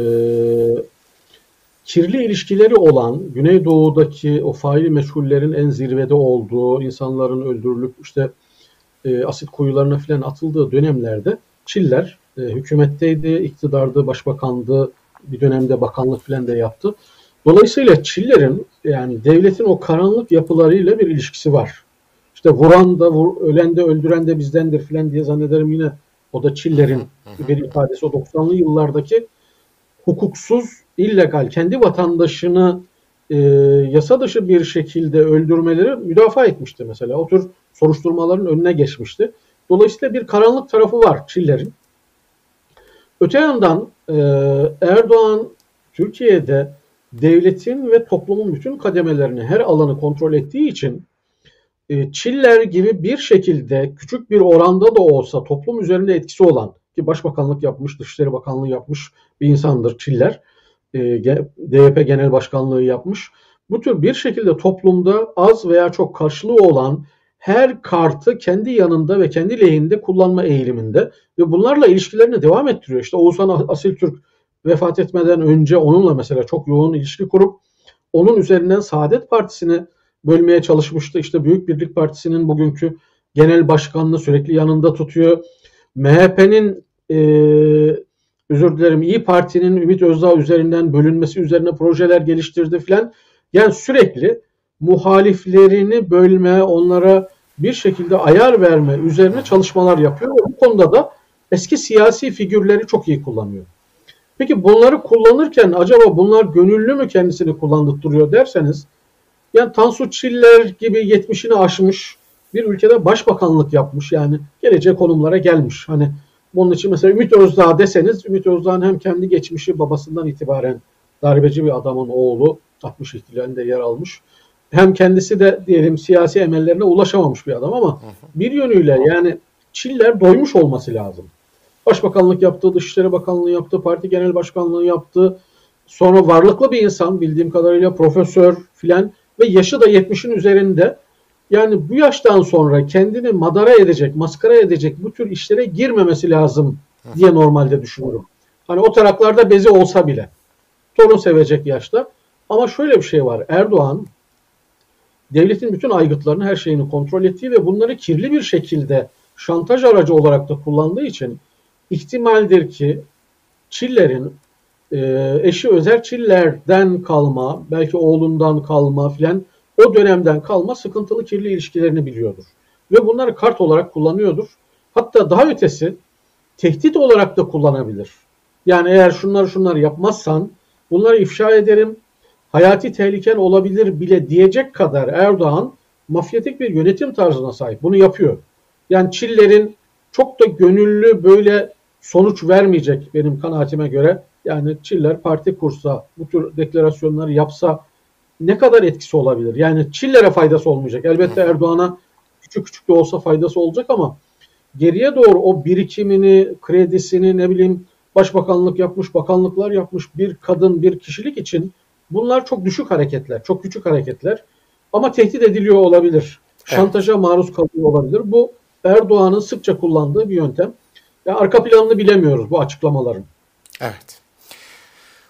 kirli ilişkileri olan Güneydoğu'daki o faili meşgullerin en zirvede olduğu, insanların öldürülüp işte e, asit kuyularına filan atıldığı dönemlerde Çiller e, hükümetteydi, iktidardı, başbakandı, bir dönemde bakanlık filan da yaptı. Dolayısıyla Çiller'in yani devletin o karanlık yapılarıyla bir ilişkisi var. İşte vuran da, vur, ölen de, öldüren de bizdendir filan diye zannederim yine o da Çiller'in bir ifadesi. O 90'lı yıllardaki hukuksuz, illegal kendi vatandaşını e, yasa dışı bir şekilde öldürmeleri müdafaa etmişti mesela. O tür soruşturmaların önüne geçmişti. Dolayısıyla bir karanlık tarafı var Çiller'in. Öte yandan e, Erdoğan Türkiye'de devletin ve toplumun bütün kademelerini, her alanı kontrol ettiği için e, Çiller gibi bir şekilde küçük bir oranda da olsa toplum üzerinde etkisi olan ki başbakanlık yapmış, Dışişleri Bakanlığı yapmış bir insandır Çiller. E, DYP Genel Başkanlığı yapmış. Bu tür bir şekilde toplumda az veya çok karşılığı olan her kartı kendi yanında ve kendi lehinde kullanma eğiliminde ve bunlarla ilişkilerini devam ettiriyor. İşte Oğuzhan Asil Türk vefat etmeden önce onunla mesela çok yoğun ilişki kurup onun üzerinden Saadet Partisi'ni bölmeye çalışmıştı. İşte Büyük Birlik Partisi'nin bugünkü genel başkanını sürekli yanında tutuyor. MHP'nin e, özür dilerim İyi Parti'nin Ümit Özdağ üzerinden bölünmesi üzerine projeler geliştirdi filan. Yani sürekli muhaliflerini bölme, onlara bir şekilde ayar verme üzerine çalışmalar yapıyor bu konuda da eski siyasi figürleri çok iyi kullanıyor. Peki bunları kullanırken acaba bunlar gönüllü mü kendisini kullandırıyor derseniz yani Tansu Çiller gibi 70'ini aşmış bir ülkede başbakanlık yapmış yani geleceği konumlara gelmiş. Hani bunun için mesela Ümit Özdağ deseniz Ümit Özdağ'ın hem kendi geçmişi babasından itibaren darbeci bir adamın oğlu 60 ihtilalinde yer almış. Hem kendisi de diyelim siyasi emellerine ulaşamamış bir adam ama bir yönüyle yani Çiller doymuş olması lazım. Başbakanlık yaptı, Dışişleri Bakanlığı yaptı, parti genel başkanlığı yaptı. Sonra varlıklı bir insan bildiğim kadarıyla profesör filan ve yaşı da 70'in üzerinde yani bu yaştan sonra kendini madara edecek, maskara edecek bu tür işlere girmemesi lazım diye normalde düşünüyorum. Hani o taraklarda bezi olsa bile. Torun sevecek yaşta. Ama şöyle bir şey var. Erdoğan devletin bütün aygıtlarını, her şeyini kontrol ettiği ve bunları kirli bir şekilde şantaj aracı olarak da kullandığı için ihtimaldir ki Çiller'in e, eşi Özer Çiller'den kalma, belki oğlundan kalma filan o dönemden kalma sıkıntılı kirli ilişkilerini biliyordur. Ve bunları kart olarak kullanıyordur. Hatta daha ötesi tehdit olarak da kullanabilir. Yani eğer şunları şunları yapmazsan bunları ifşa ederim, hayati tehliken olabilir bile diyecek kadar Erdoğan mafyatik bir yönetim tarzına sahip. Bunu yapıyor. Yani Çiller'in çok da gönüllü böyle sonuç vermeyecek benim kanaatime göre. Yani Çiller parti kursa, bu tür deklarasyonları yapsa ne kadar etkisi olabilir? Yani Çiller'e faydası olmayacak. Elbette Erdoğan'a küçük küçük de olsa faydası olacak ama geriye doğru o birikimini, kredisini ne bileyim başbakanlık yapmış, bakanlıklar yapmış bir kadın, bir kişilik için bunlar çok düşük hareketler, çok küçük hareketler. Ama tehdit ediliyor olabilir. Şantaja maruz kalıyor olabilir. Bu Erdoğan'ın sıkça kullandığı bir yöntem. Ya arka planını bilemiyoruz bu açıklamaların. Evet.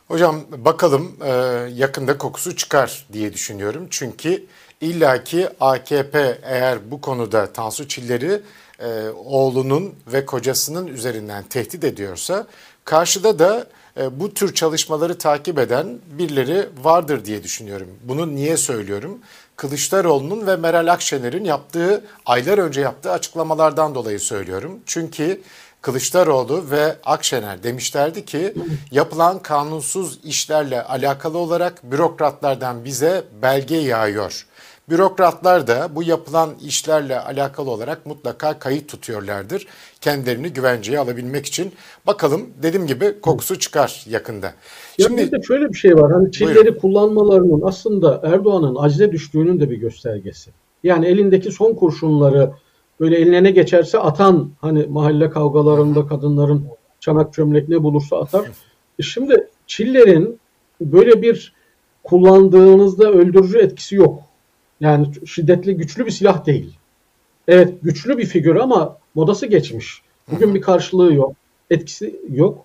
Hocam bakalım e, yakında kokusu çıkar diye düşünüyorum. Çünkü illaki AKP eğer bu konuda Tansu Çiller'i e, oğlunun ve kocasının üzerinden tehdit ediyorsa karşıda da e, bu tür çalışmaları takip eden birileri vardır diye düşünüyorum. Bunu niye söylüyorum? Kılıçdaroğlu'nun ve Meral Akşener'in yaptığı aylar önce yaptığı açıklamalardan dolayı söylüyorum. Çünkü Kılıçdaroğlu ve Akşener demişlerdi ki yapılan kanunsuz işlerle alakalı olarak bürokratlardan bize belge yağıyor. Bürokratlar da bu yapılan işlerle alakalı olarak mutlaka kayıt tutuyorlardır. Kendilerini güvenceye alabilmek için. Bakalım dediğim gibi kokusu çıkar yakında. Ya Şimdi de şöyle bir şey var. Hani Çilleri kullanmalarının aslında Erdoğan'ın acize düştüğünün de bir göstergesi. Yani elindeki son kurşunları böyle eline ne geçerse atan hani mahalle kavgalarında kadınların çanak çömlek ne bulursa atar. E şimdi Çiller'in böyle bir kullandığınızda öldürücü etkisi yok. Yani şiddetli güçlü bir silah değil. Evet güçlü bir figür ama modası geçmiş. Bugün bir karşılığı yok. Etkisi yok.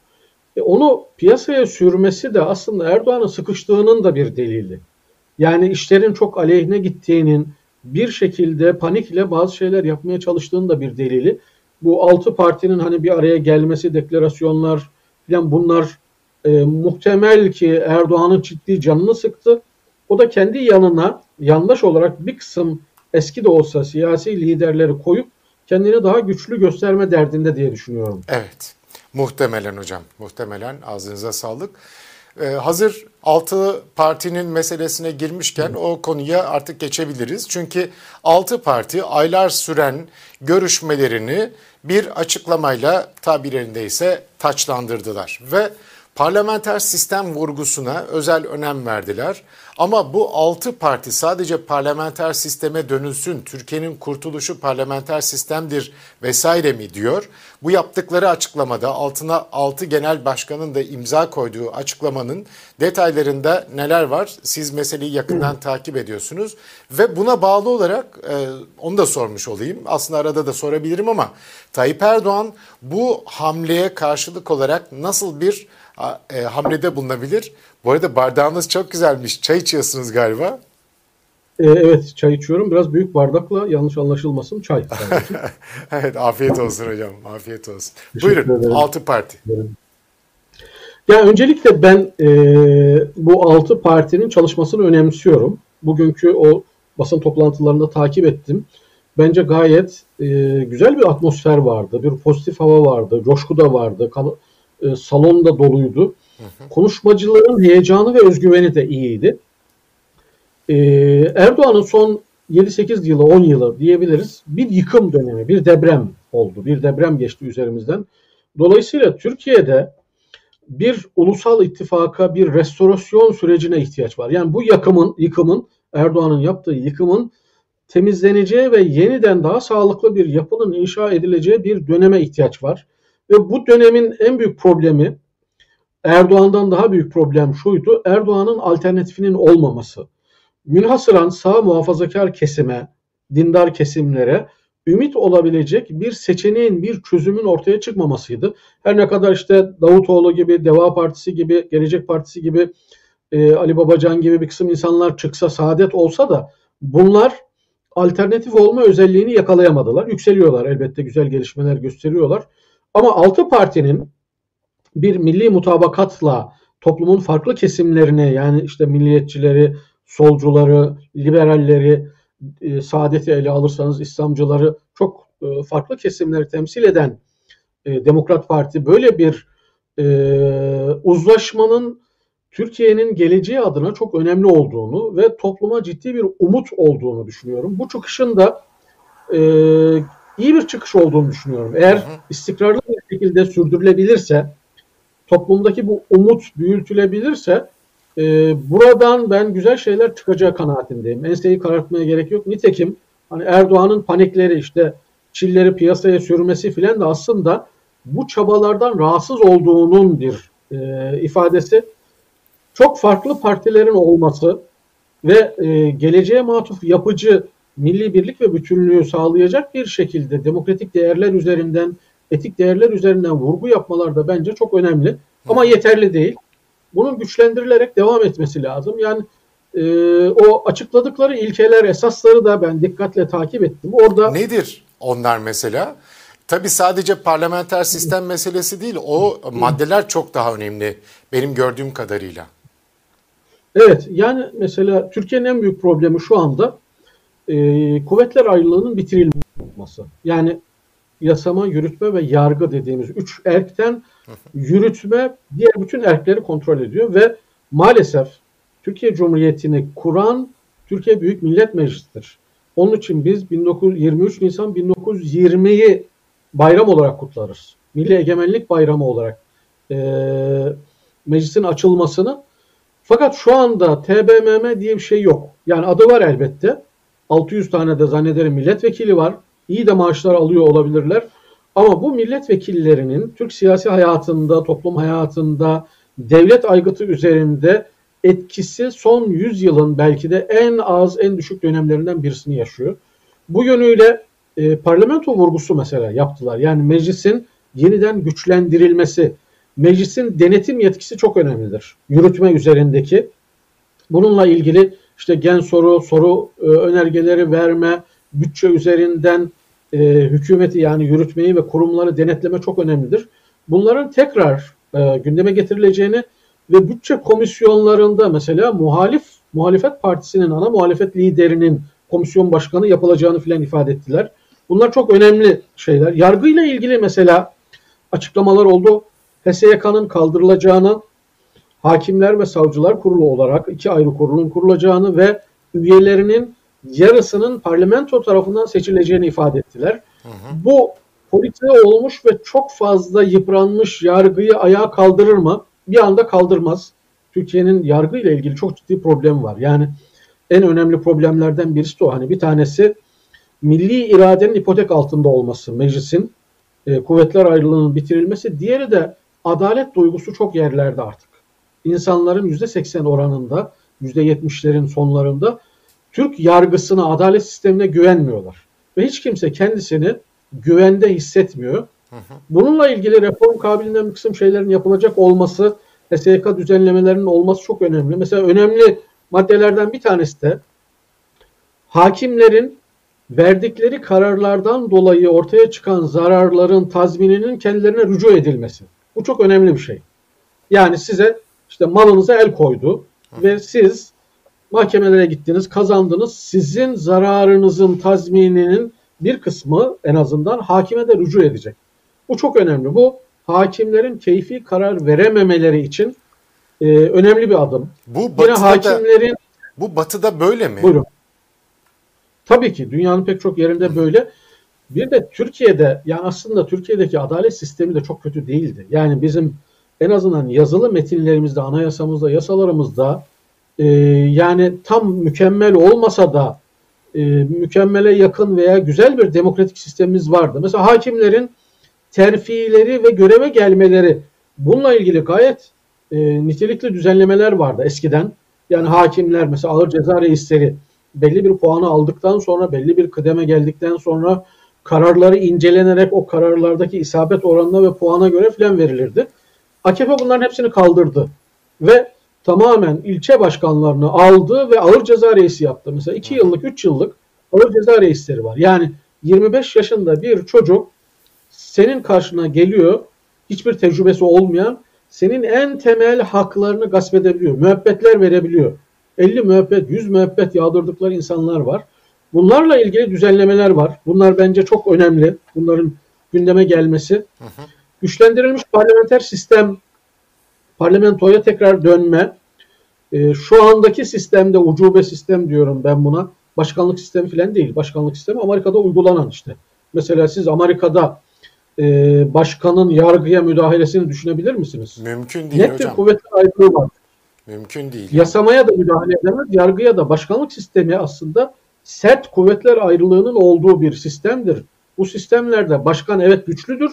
E onu piyasaya sürmesi de aslında Erdoğan'ın sıkıştığının da bir delili. Yani işlerin çok aleyhine gittiğinin bir şekilde panikle bazı şeyler yapmaya çalıştığının da bir delili. Bu altı partinin hani bir araya gelmesi, deklarasyonlar falan bunlar e, muhtemel ki Erdoğan'ın ciddi canını sıktı. O da kendi yanına yandaş olarak bir kısım eski de olsa siyasi liderleri koyup kendini daha güçlü gösterme derdinde diye düşünüyorum. Evet. Muhtemelen hocam. Muhtemelen ağzınıza sağlık. Ee, hazır altı partinin meselesine girmişken o konuya artık geçebiliriz. Çünkü altı parti aylar süren görüşmelerini bir açıklamayla tabirlerinde ise taçlandırdılar ve parlamenter sistem vurgusuna özel önem verdiler. Ama bu altı parti sadece parlamenter sisteme dönülsün, Türkiye'nin kurtuluşu parlamenter sistemdir vesaire mi diyor. Bu yaptıkları açıklamada altına altı genel başkanın da imza koyduğu açıklamanın detaylarında neler var? Siz meseleyi yakından takip ediyorsunuz ve buna bağlı olarak e, onu da sormuş olayım. Aslında arada da sorabilirim ama Tayyip Erdoğan bu hamleye karşılık olarak nasıl bir e, hamlede bulunabilir. Bu arada bardağınız çok güzelmiş. Çay içiyorsunuz galiba. E, evet çay içiyorum. Biraz büyük bardakla yanlış anlaşılmasın çay. evet afiyet olsun hocam. Afiyet olsun. Buyurun ederim. altı parti. Ya öncelikle ben e, bu altı partinin çalışmasını önemsiyorum. Bugünkü o basın toplantılarında takip ettim. Bence gayet e, güzel bir atmosfer vardı. Bir pozitif hava vardı. Coşku da vardı. Kal- e, salon da doluydu. Konuşmacıların heyecanı ve özgüveni de iyiydi. E, Erdoğan'ın son 7-8 yılı, 10 yılı diyebiliriz. Bir yıkım dönemi, bir deprem oldu. Bir deprem geçti üzerimizden. Dolayısıyla Türkiye'de bir ulusal ittifaka, bir restorasyon sürecine ihtiyaç var. Yani bu yıkımın, yıkımın Erdoğan'ın yaptığı yıkımın temizleneceği ve yeniden daha sağlıklı bir yapının inşa edileceği bir döneme ihtiyaç var. Ve bu dönemin en büyük problemi Erdoğan'dan daha büyük problem şuydu. Erdoğan'ın alternatifinin olmaması. Münhasıran sağ muhafazakar kesime, dindar kesimlere ümit olabilecek bir seçeneğin, bir çözümün ortaya çıkmamasıydı. Her ne kadar işte Davutoğlu gibi, Deva Partisi gibi, Gelecek Partisi gibi, e, Ali Babacan gibi bir kısım insanlar çıksa, saadet olsa da bunlar alternatif olma özelliğini yakalayamadılar. Yükseliyorlar elbette güzel gelişmeler gösteriyorlar. Ama altı partinin bir milli mutabakatla toplumun farklı kesimlerine yani işte milliyetçileri, solcuları, liberalleri, e, saadeti ele alırsanız İslamcıları çok e, farklı kesimleri temsil eden e, Demokrat Parti böyle bir e, uzlaşmanın Türkiye'nin geleceği adına çok önemli olduğunu ve topluma ciddi bir umut olduğunu düşünüyorum. Bu çıkışın da e, iyi bir çıkış olduğunu düşünüyorum. Eğer istikrarlı bir şekilde sürdürülebilirse, toplumdaki bu umut büyütülebilirse e, buradan ben güzel şeyler çıkacağı kanaatindeyim. Enseyi karartmaya gerek yok. Nitekim hani Erdoğan'ın panikleri işte çilleri piyasaya sürmesi filan da aslında bu çabalardan rahatsız olduğunun bir e, ifadesi. Çok farklı partilerin olması ve e, geleceğe matuf yapıcı milli birlik ve bütünlüğü sağlayacak bir şekilde demokratik değerler üzerinden, etik değerler üzerinden vurgu yapmalar da bence çok önemli. Ama yeterli değil. Bunun güçlendirilerek devam etmesi lazım. Yani e, o açıkladıkları ilkeler, esasları da ben dikkatle takip ettim. Orada Nedir onlar mesela? Tabii sadece parlamenter sistem meselesi değil, o maddeler çok daha önemli benim gördüğüm kadarıyla. Evet, yani mesela Türkiye'nin en büyük problemi şu anda e, kuvvetler ayrılığının bitirilmesi. Yani yasama, yürütme ve yargı dediğimiz üç erkten yürütme diğer bütün erkleri kontrol ediyor ve maalesef Türkiye Cumhuriyeti'ni kuran Türkiye Büyük Millet Meclisi'dir. Onun için biz 1923 Nisan 1920'yi bayram olarak kutlarız. Milli Egemenlik Bayramı olarak e, meclisin açılmasını. Fakat şu anda TBMM diye bir şey yok. Yani adı var elbette. 600 tane de zannederim milletvekili var. İyi de maaşlar alıyor olabilirler. Ama bu milletvekillerinin Türk siyasi hayatında, toplum hayatında, devlet aygıtı üzerinde etkisi son 100 yılın belki de en az, en düşük dönemlerinden birisini yaşıyor. Bu yönüyle e, parlamento vurgusu mesela yaptılar. Yani meclisin yeniden güçlendirilmesi, meclisin denetim yetkisi çok önemlidir. Yürütme üzerindeki. Bununla ilgili işte gen soru, soru e, önergeleri verme, bütçe üzerinden e, hükümeti yani yürütmeyi ve kurumları denetleme çok önemlidir. Bunların tekrar e, gündeme getirileceğini ve bütçe komisyonlarında mesela muhalif muhalefet partisinin ana muhalefet liderinin komisyon başkanı yapılacağını filan ifade ettiler. Bunlar çok önemli şeyler. Yargıyla ilgili mesela açıklamalar oldu. HSYK'nın kaldırılacağını, Hakimler ve Savcılar Kurulu olarak iki ayrı kurulun kurulacağını ve üyelerinin yarısının parlamento tarafından seçileceğini ifade ettiler. Hı hı. Bu politize olmuş ve çok fazla yıpranmış yargıyı ayağa kaldırır mı? Bir anda kaldırmaz. Türkiye'nin yargı ile ilgili çok ciddi problem var. Yani en önemli problemlerden birisi de o. Hani bir tanesi milli iradenin ipotek altında olması, meclisin e, kuvvetler ayrılığının bitirilmesi. Diğeri de adalet duygusu çok yerlerde artık. İnsanların %80 oranında, %70'lerin sonlarında Türk yargısına, adalet sistemine güvenmiyorlar. Ve hiç kimse kendisini güvende hissetmiyor. Bununla ilgili reform kabiliğinden bir kısım şeylerin yapılacak olması, SYK düzenlemelerinin olması çok önemli. Mesela önemli maddelerden bir tanesi de hakimlerin verdikleri kararlardan dolayı ortaya çıkan zararların tazmininin kendilerine rücu edilmesi. Bu çok önemli bir şey. Yani size işte malınıza el koydu ve siz mahkemelere gittiniz, kazandınız. Sizin zararınızın tazmininin bir kısmı en azından hakime de rücu edecek. Bu çok önemli. Bu hakimlerin keyfi karar verememeleri için e, önemli bir adım. Bu batıda Yine hakimlerin da, bu batıda böyle mi? Buyurun. Tabii ki dünyanın pek çok yerinde böyle. Bir de Türkiye'de yani aslında Türkiye'deki adalet sistemi de çok kötü değildi. Yani bizim en azından yazılı metinlerimizde, anayasamızda, yasalarımızda e, yani tam mükemmel olmasa da e, mükemmele yakın veya güzel bir demokratik sistemimiz vardı. Mesela hakimlerin terfileri ve göreve gelmeleri bununla ilgili gayet e, nitelikli düzenlemeler vardı eskiden. Yani hakimler mesela ağır ceza reisleri belli bir puanı aldıktan sonra belli bir kıdeme geldikten sonra kararları incelenerek o kararlardaki isabet oranına ve puana göre filan verilirdi. AKP bunların hepsini kaldırdı ve tamamen ilçe başkanlarını aldı ve ağır ceza reisi yaptı. Mesela 2 yıllık, 3 yıllık ağır ceza reisleri var. Yani 25 yaşında bir çocuk senin karşına geliyor, hiçbir tecrübesi olmayan senin en temel haklarını gasp edebiliyor. Müebbetler verebiliyor. 50 müebbet, 100 müebbet yağdırdıkları insanlar var. Bunlarla ilgili düzenlemeler var. Bunlar bence çok önemli. Bunların gündeme gelmesi. Hı hı. Güçlendirilmiş parlamenter sistem, parlamentoya tekrar dönme. E, şu andaki sistemde ucube sistem diyorum ben buna. Başkanlık sistemi falan değil. Başkanlık sistemi Amerika'da uygulanan işte. Mesela siz Amerika'da e, başkanın yargıya müdahalesini düşünebilir misiniz? Mümkün değil Net hocam. Net bir kuvvetli ayrılığı var. Mümkün değil. Yasamaya da müdahale edemez, yargıya da. Başkanlık sistemi aslında sert kuvvetler ayrılığının olduğu bir sistemdir. Bu sistemlerde başkan evet güçlüdür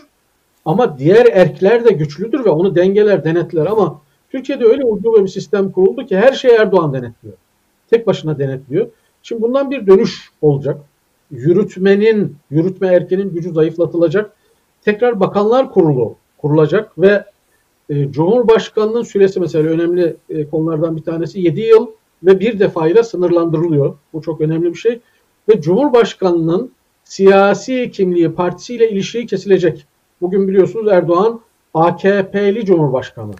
ama diğer erkler de güçlüdür ve onu dengeler, denetler ama Türkiye'de öyle ucube bir sistem kuruldu ki her şey Erdoğan denetliyor. Tek başına denetliyor. Şimdi bundan bir dönüş olacak. Yürütmenin, yürütme erkenin gücü zayıflatılacak. Tekrar bakanlar kurulu kurulacak ve e, Cumhurbaşkanının süresi mesela önemli e, konulardan bir tanesi 7 yıl ve bir defayla sınırlandırılıyor. Bu çok önemli bir şey. Ve Cumhurbaşkanının siyasi kimliği partisiyle ilişiği kesilecek. Bugün biliyorsunuz Erdoğan AKP'li Cumhurbaşkanı.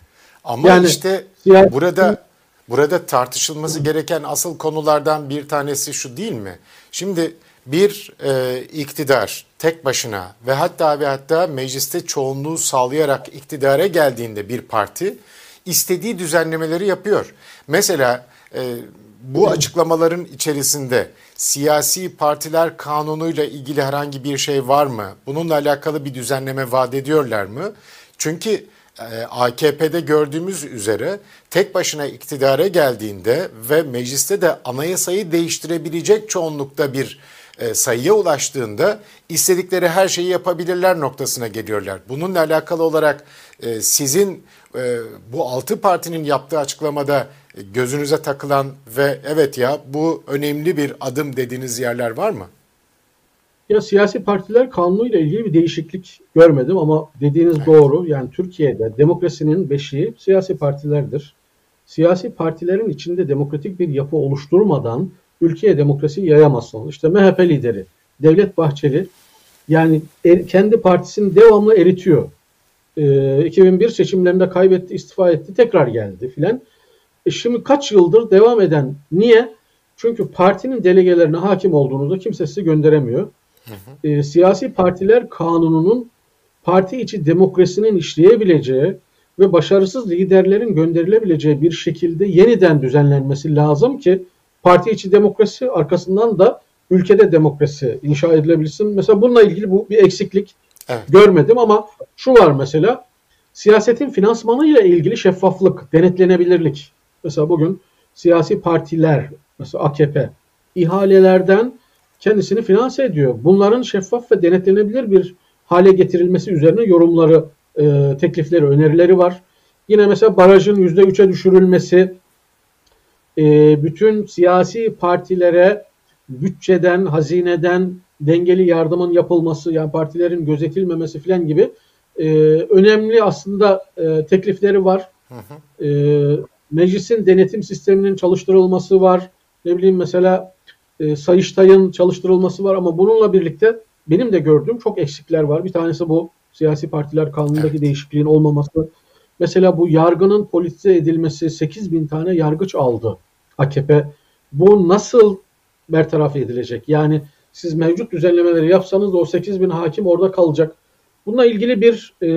Ama yani, işte siyasi... burada burada tartışılması gereken asıl konulardan bir tanesi şu değil mi? Şimdi bir e, iktidar tek başına ve hatta ve hatta mecliste çoğunluğu sağlayarak iktidara geldiğinde bir parti istediği düzenlemeleri yapıyor. Mesela e, bu açıklamaların içerisinde siyasi partiler kanunuyla ilgili herhangi bir şey var mı? Bununla alakalı bir düzenleme vaat ediyorlar mı? Çünkü e, AKP'de gördüğümüz üzere tek başına iktidara geldiğinde ve mecliste de anayasayı değiştirebilecek çoğunlukta bir e, sayıya ulaştığında istedikleri her şeyi yapabilirler noktasına geliyorlar. Bununla alakalı olarak e, sizin bu altı partinin yaptığı açıklamada gözünüze takılan ve evet ya bu önemli bir adım dediğiniz yerler var mı? Ya siyasi partiler kanunuyla ilgili bir değişiklik görmedim ama dediğiniz evet. doğru. Yani Türkiye'de demokrasinin beşiği siyasi partilerdir. Siyasi partilerin içinde demokratik bir yapı oluşturmadan ülkeye demokrasi yayamazsınız. İşte MHP lideri Devlet Bahçeli yani er, kendi partisini devamlı eritiyor. Ee, 2001 seçimlerinde kaybetti, istifa etti, tekrar geldi filan. E şimdi kaç yıldır devam eden niye? Çünkü partinin delegelerine hakim olduğunuzda kimse sizi gönderemiyor. Hı hı. E, siyasi partiler kanununun parti içi demokrasinin işleyebileceği ve başarısız liderlerin gönderilebileceği bir şekilde yeniden düzenlenmesi lazım ki parti içi demokrasi arkasından da ülkede demokrasi inşa edilebilsin. Mesela bununla ilgili bu bir eksiklik evet. görmedim ama şu var mesela siyasetin finansmanı ile ilgili şeffaflık, denetlenebilirlik. Mesela bugün siyasi partiler, mesela AKP ihalelerden kendisini finanse ediyor. Bunların şeffaf ve denetlenebilir bir hale getirilmesi üzerine yorumları, e, teklifleri, önerileri var. Yine mesela barajın %3'e düşürülmesi, e, bütün siyasi partilere bütçeden, hazineden dengeli yardımın yapılması, yani partilerin gözetilmemesi falan gibi e, önemli aslında e, teklifleri var. Hı hı. E, meclisin denetim sisteminin çalıştırılması var. Ne bileyim mesela e, Sayıştay'ın çalıştırılması var ama bununla birlikte benim de gördüğüm çok eksikler var. Bir tanesi bu siyasi partiler kanunundaki evet. değişikliğin olmaması. Mesela bu yargının politize edilmesi 8 bin tane yargıç aldı AKP. Bu nasıl bertaraf edilecek? Yani siz mevcut düzenlemeleri yapsanız da o 8 bin hakim orada kalacak. Bununla ilgili bir e,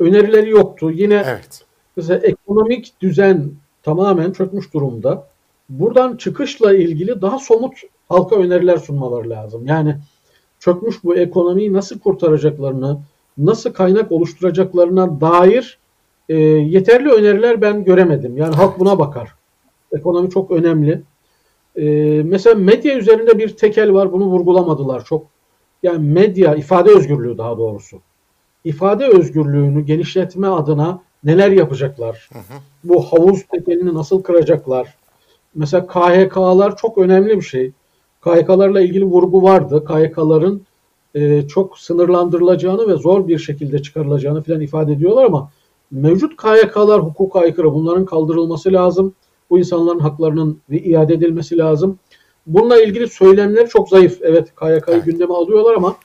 önerileri yoktu. Yine evet. Mesela ekonomik düzen tamamen çökmüş durumda. Buradan çıkışla ilgili daha somut halka öneriler sunmaları lazım. Yani çökmüş bu ekonomiyi nasıl kurtaracaklarını, nasıl kaynak oluşturacaklarına dair e, yeterli öneriler ben göremedim. Yani halk buna bakar. Ekonomi çok önemli. E, mesela medya üzerinde bir tekel var. Bunu vurgulamadılar çok. Yani medya, ifade özgürlüğü daha doğrusu. İfade özgürlüğünü genişletme adına neler yapacaklar? Hı hı. Bu havuz tekelini nasıl kıracaklar? Mesela KHK'lar çok önemli bir şey. KHK'larla ilgili vurgu vardı. KHK'ların e, çok sınırlandırılacağını ve zor bir şekilde çıkarılacağını filan ifade ediyorlar ama mevcut KHK'lar hukuka aykırı. Bunların kaldırılması lazım. Bu insanların haklarının iade edilmesi lazım. Bununla ilgili söylemler çok zayıf. Evet KYK'yı evet. gündeme alıyorlar ama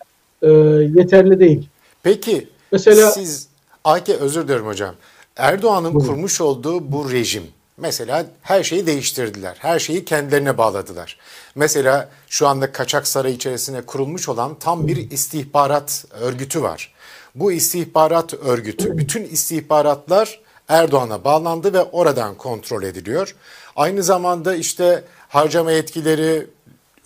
e, yeterli değil. Peki Mesela, siz AK özür dilerim hocam. Erdoğan'ın kurmuş olduğu bu rejim mesela her şeyi değiştirdiler. Her şeyi kendilerine bağladılar. Mesela şu anda Kaçak Saray içerisine kurulmuş olan tam bir istihbarat örgütü var. Bu istihbarat örgütü bütün istihbaratlar Erdoğan'a bağlandı ve oradan kontrol ediliyor. Aynı zamanda işte harcama yetkileri,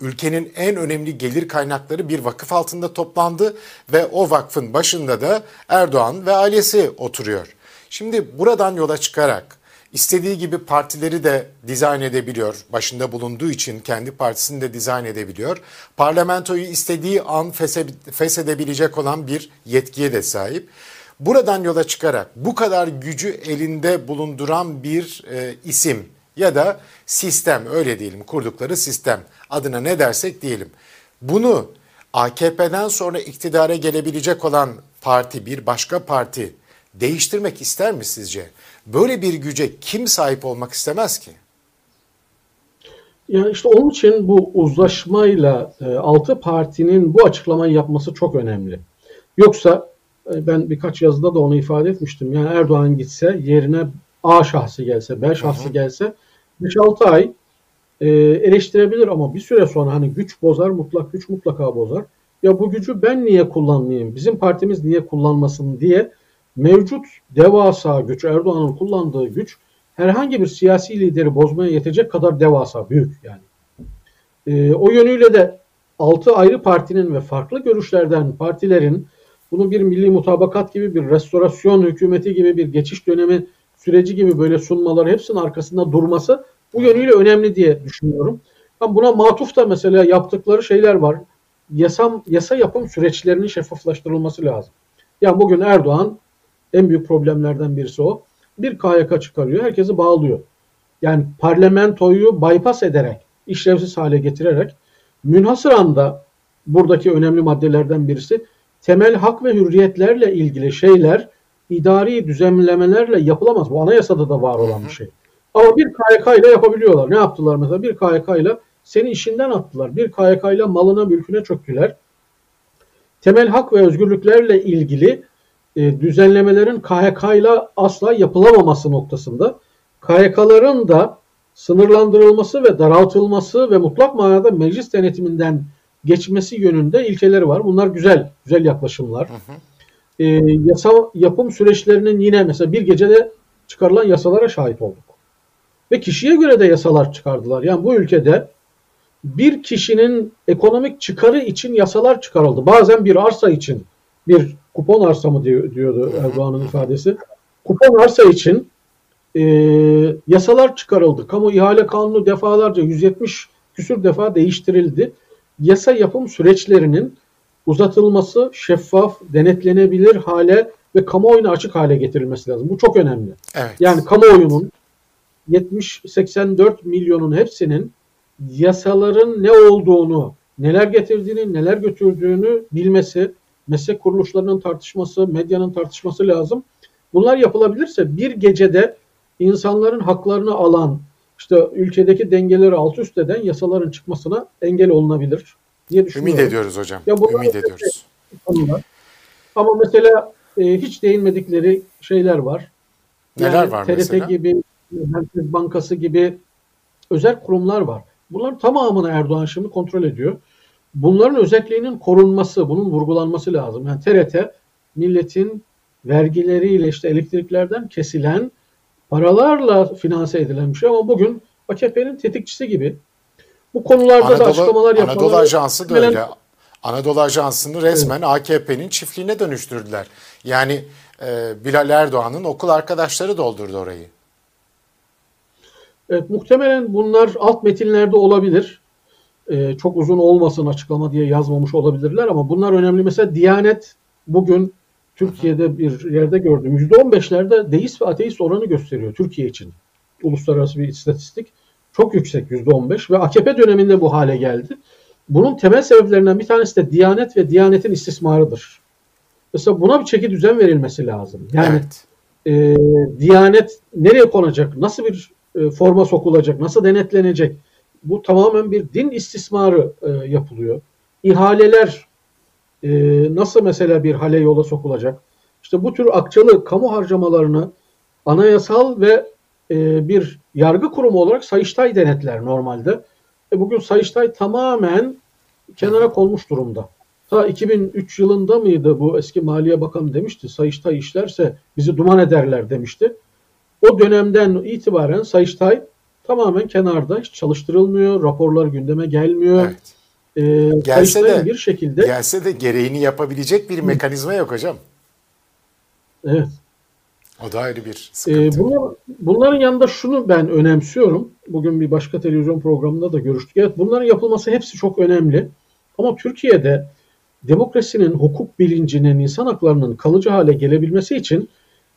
ülkenin en önemli gelir kaynakları bir vakıf altında toplandı ve o vakfın başında da Erdoğan ve ailesi oturuyor. Şimdi buradan yola çıkarak istediği gibi partileri de dizayn edebiliyor. Başında bulunduğu için kendi partisini de dizayn edebiliyor. Parlamentoyu istediği an feshedebilecek olan bir yetkiye de sahip. Buradan yola çıkarak bu kadar gücü elinde bulunduran bir e, isim ya da sistem öyle diyelim kurdukları sistem adına ne dersek diyelim. Bunu AKP'den sonra iktidara gelebilecek olan parti bir başka parti değiştirmek ister mi sizce? Böyle bir güce kim sahip olmak istemez ki? Yani işte onun için bu uzlaşmayla e, altı partinin bu açıklamayı yapması çok önemli. Yoksa e, ben birkaç yazıda da onu ifade etmiştim. Yani Erdoğan gitse yerine A şahsı gelse, B şahsı gelse 5-6 ay e, eleştirebilir ama bir süre sonra hani güç bozar, mutlak güç mutlaka bozar. Ya bu gücü ben niye kullanmayayım, bizim partimiz niye kullanmasın diye mevcut devasa güç, Erdoğan'ın kullandığı güç herhangi bir siyasi lideri bozmaya yetecek kadar devasa, büyük yani. E, o yönüyle de altı ayrı partinin ve farklı görüşlerden partilerin bunu bir milli mutabakat gibi bir restorasyon hükümeti gibi bir geçiş dönemi süreci gibi böyle sunmaları hepsinin arkasında durması bu yönüyle önemli diye düşünüyorum. Ben buna matuf da mesela yaptıkları şeyler var. Yasam, yasa yapım süreçlerinin şeffaflaştırılması lazım. Yani bugün Erdoğan en büyük problemlerden birisi o. Bir KYK çıkarıyor, herkesi bağlıyor. Yani parlamentoyu bypass ederek, işlevsiz hale getirerek münhasıran da buradaki önemli maddelerden birisi temel hak ve hürriyetlerle ilgili şeyler idari düzenlemelerle yapılamaz. Bu anayasada da var olan bir şey. Ama bir KYK ile yapabiliyorlar. Ne yaptılar mesela? Bir KYK ile seni işinden attılar. Bir KYK ile malına mülküne çöktüler. Temel hak ve özgürlüklerle ilgili e, düzenlemelerin KHK ile asla yapılamaması noktasında KHK'ların da sınırlandırılması ve daraltılması ve mutlak manada meclis denetiminden geçmesi yönünde ilkeleri var. Bunlar güzel, güzel yaklaşımlar. Hı hı. E, yasa yapım süreçlerinin yine mesela bir gecede çıkarılan yasalara şahit olduk. Ve kişiye göre de yasalar çıkardılar. Yani bu ülkede bir kişinin ekonomik çıkarı için yasalar çıkarıldı. Bazen bir arsa için bir kupon arsa mı diyor, diyordu Erdoğan'ın ifadesi. Kupon arsa için e, yasalar çıkarıldı. Kamu ihale kanunu defalarca 170 küsür defa değiştirildi. Yasa yapım süreçlerinin uzatılması şeffaf, denetlenebilir hale ve kamuoyuna açık hale getirilmesi lazım. Bu çok önemli. Evet. Yani kamuoyunun 70-84 milyonun hepsinin yasaların ne olduğunu, neler getirdiğini, neler götürdüğünü bilmesi, meslek kuruluşlarının tartışması, medyanın tartışması lazım. Bunlar yapılabilirse bir gecede insanların haklarını alan, işte ülkedeki dengeleri alt üst eden yasaların çıkmasına engel olunabilir diye düşünüyorum. Ümit ediyoruz hocam. Ya Ümit ediyoruz. Konular. Ama mesela e, hiç değinmedikleri şeyler var. Neler yani var TRT mesela? gibi, Merkez Bankası gibi özel kurumlar var. Bunların tamamını Erdoğan şimdi kontrol ediyor. Bunların özelliğinin korunması, bunun vurgulanması lazım. Yani TRT milletin vergileriyle işte elektriklerden kesilen paralarla finanse edilen bir şey ama bugün AKP'nin tetikçisi gibi bu konularda Anadolu, da açıklamalar yapmaları. Anadolu Ajansı da öyle. Anadolu Ajansı'nı resmen evet. AKP'nin çiftliğine dönüştürdüler. Yani e, Bilal Erdoğan'ın okul arkadaşları doldurdu orayı. Evet, muhtemelen bunlar alt metinlerde olabilir. Ee, çok uzun olmasın açıklama diye yazmamış olabilirler ama bunlar önemli. Mesela Diyanet bugün Türkiye'de bir yerde gördüm. %15'lerde deist ve ateist oranı gösteriyor Türkiye için. Uluslararası bir istatistik. Çok yüksek %15 ve AKP döneminde bu hale geldi. Bunun temel sebeplerinden bir tanesi de Diyanet ve Diyanet'in istismarıdır. Mesela buna bir çeki düzen verilmesi lazım. Yani evet. e, Diyanet nereye konacak? Nasıl bir e, forma sokulacak? Nasıl denetlenecek? Bu tamamen bir din istismarı e, yapılıyor. İhaleler e, nasıl mesela bir hale yola sokulacak? işte bu tür akçalı kamu harcamalarını anayasal ve e, bir yargı kurumu olarak Sayıştay denetler normalde. E, bugün Sayıştay tamamen kenara konmuş durumda. Ta 2003 yılında mıydı bu eski Maliye Bakanı demişti Sayıştay işlerse bizi duman ederler demişti. O dönemden itibaren Sayıştay tamamen kenarda hiç çalıştırılmıyor, raporlar gündeme gelmiyor. Evet. Ee, gelse de bir şekilde gelse de gereğini yapabilecek bir mekanizma yok hocam. Evet. O da ayrı bir sıkıntı. Ee, bunlar, bunların yanında şunu ben önemsiyorum. Bugün bir başka televizyon programında da görüştük. Evet bunların yapılması hepsi çok önemli. Ama Türkiye'de demokrasinin, hukuk bilincinin, insan haklarının kalıcı hale gelebilmesi için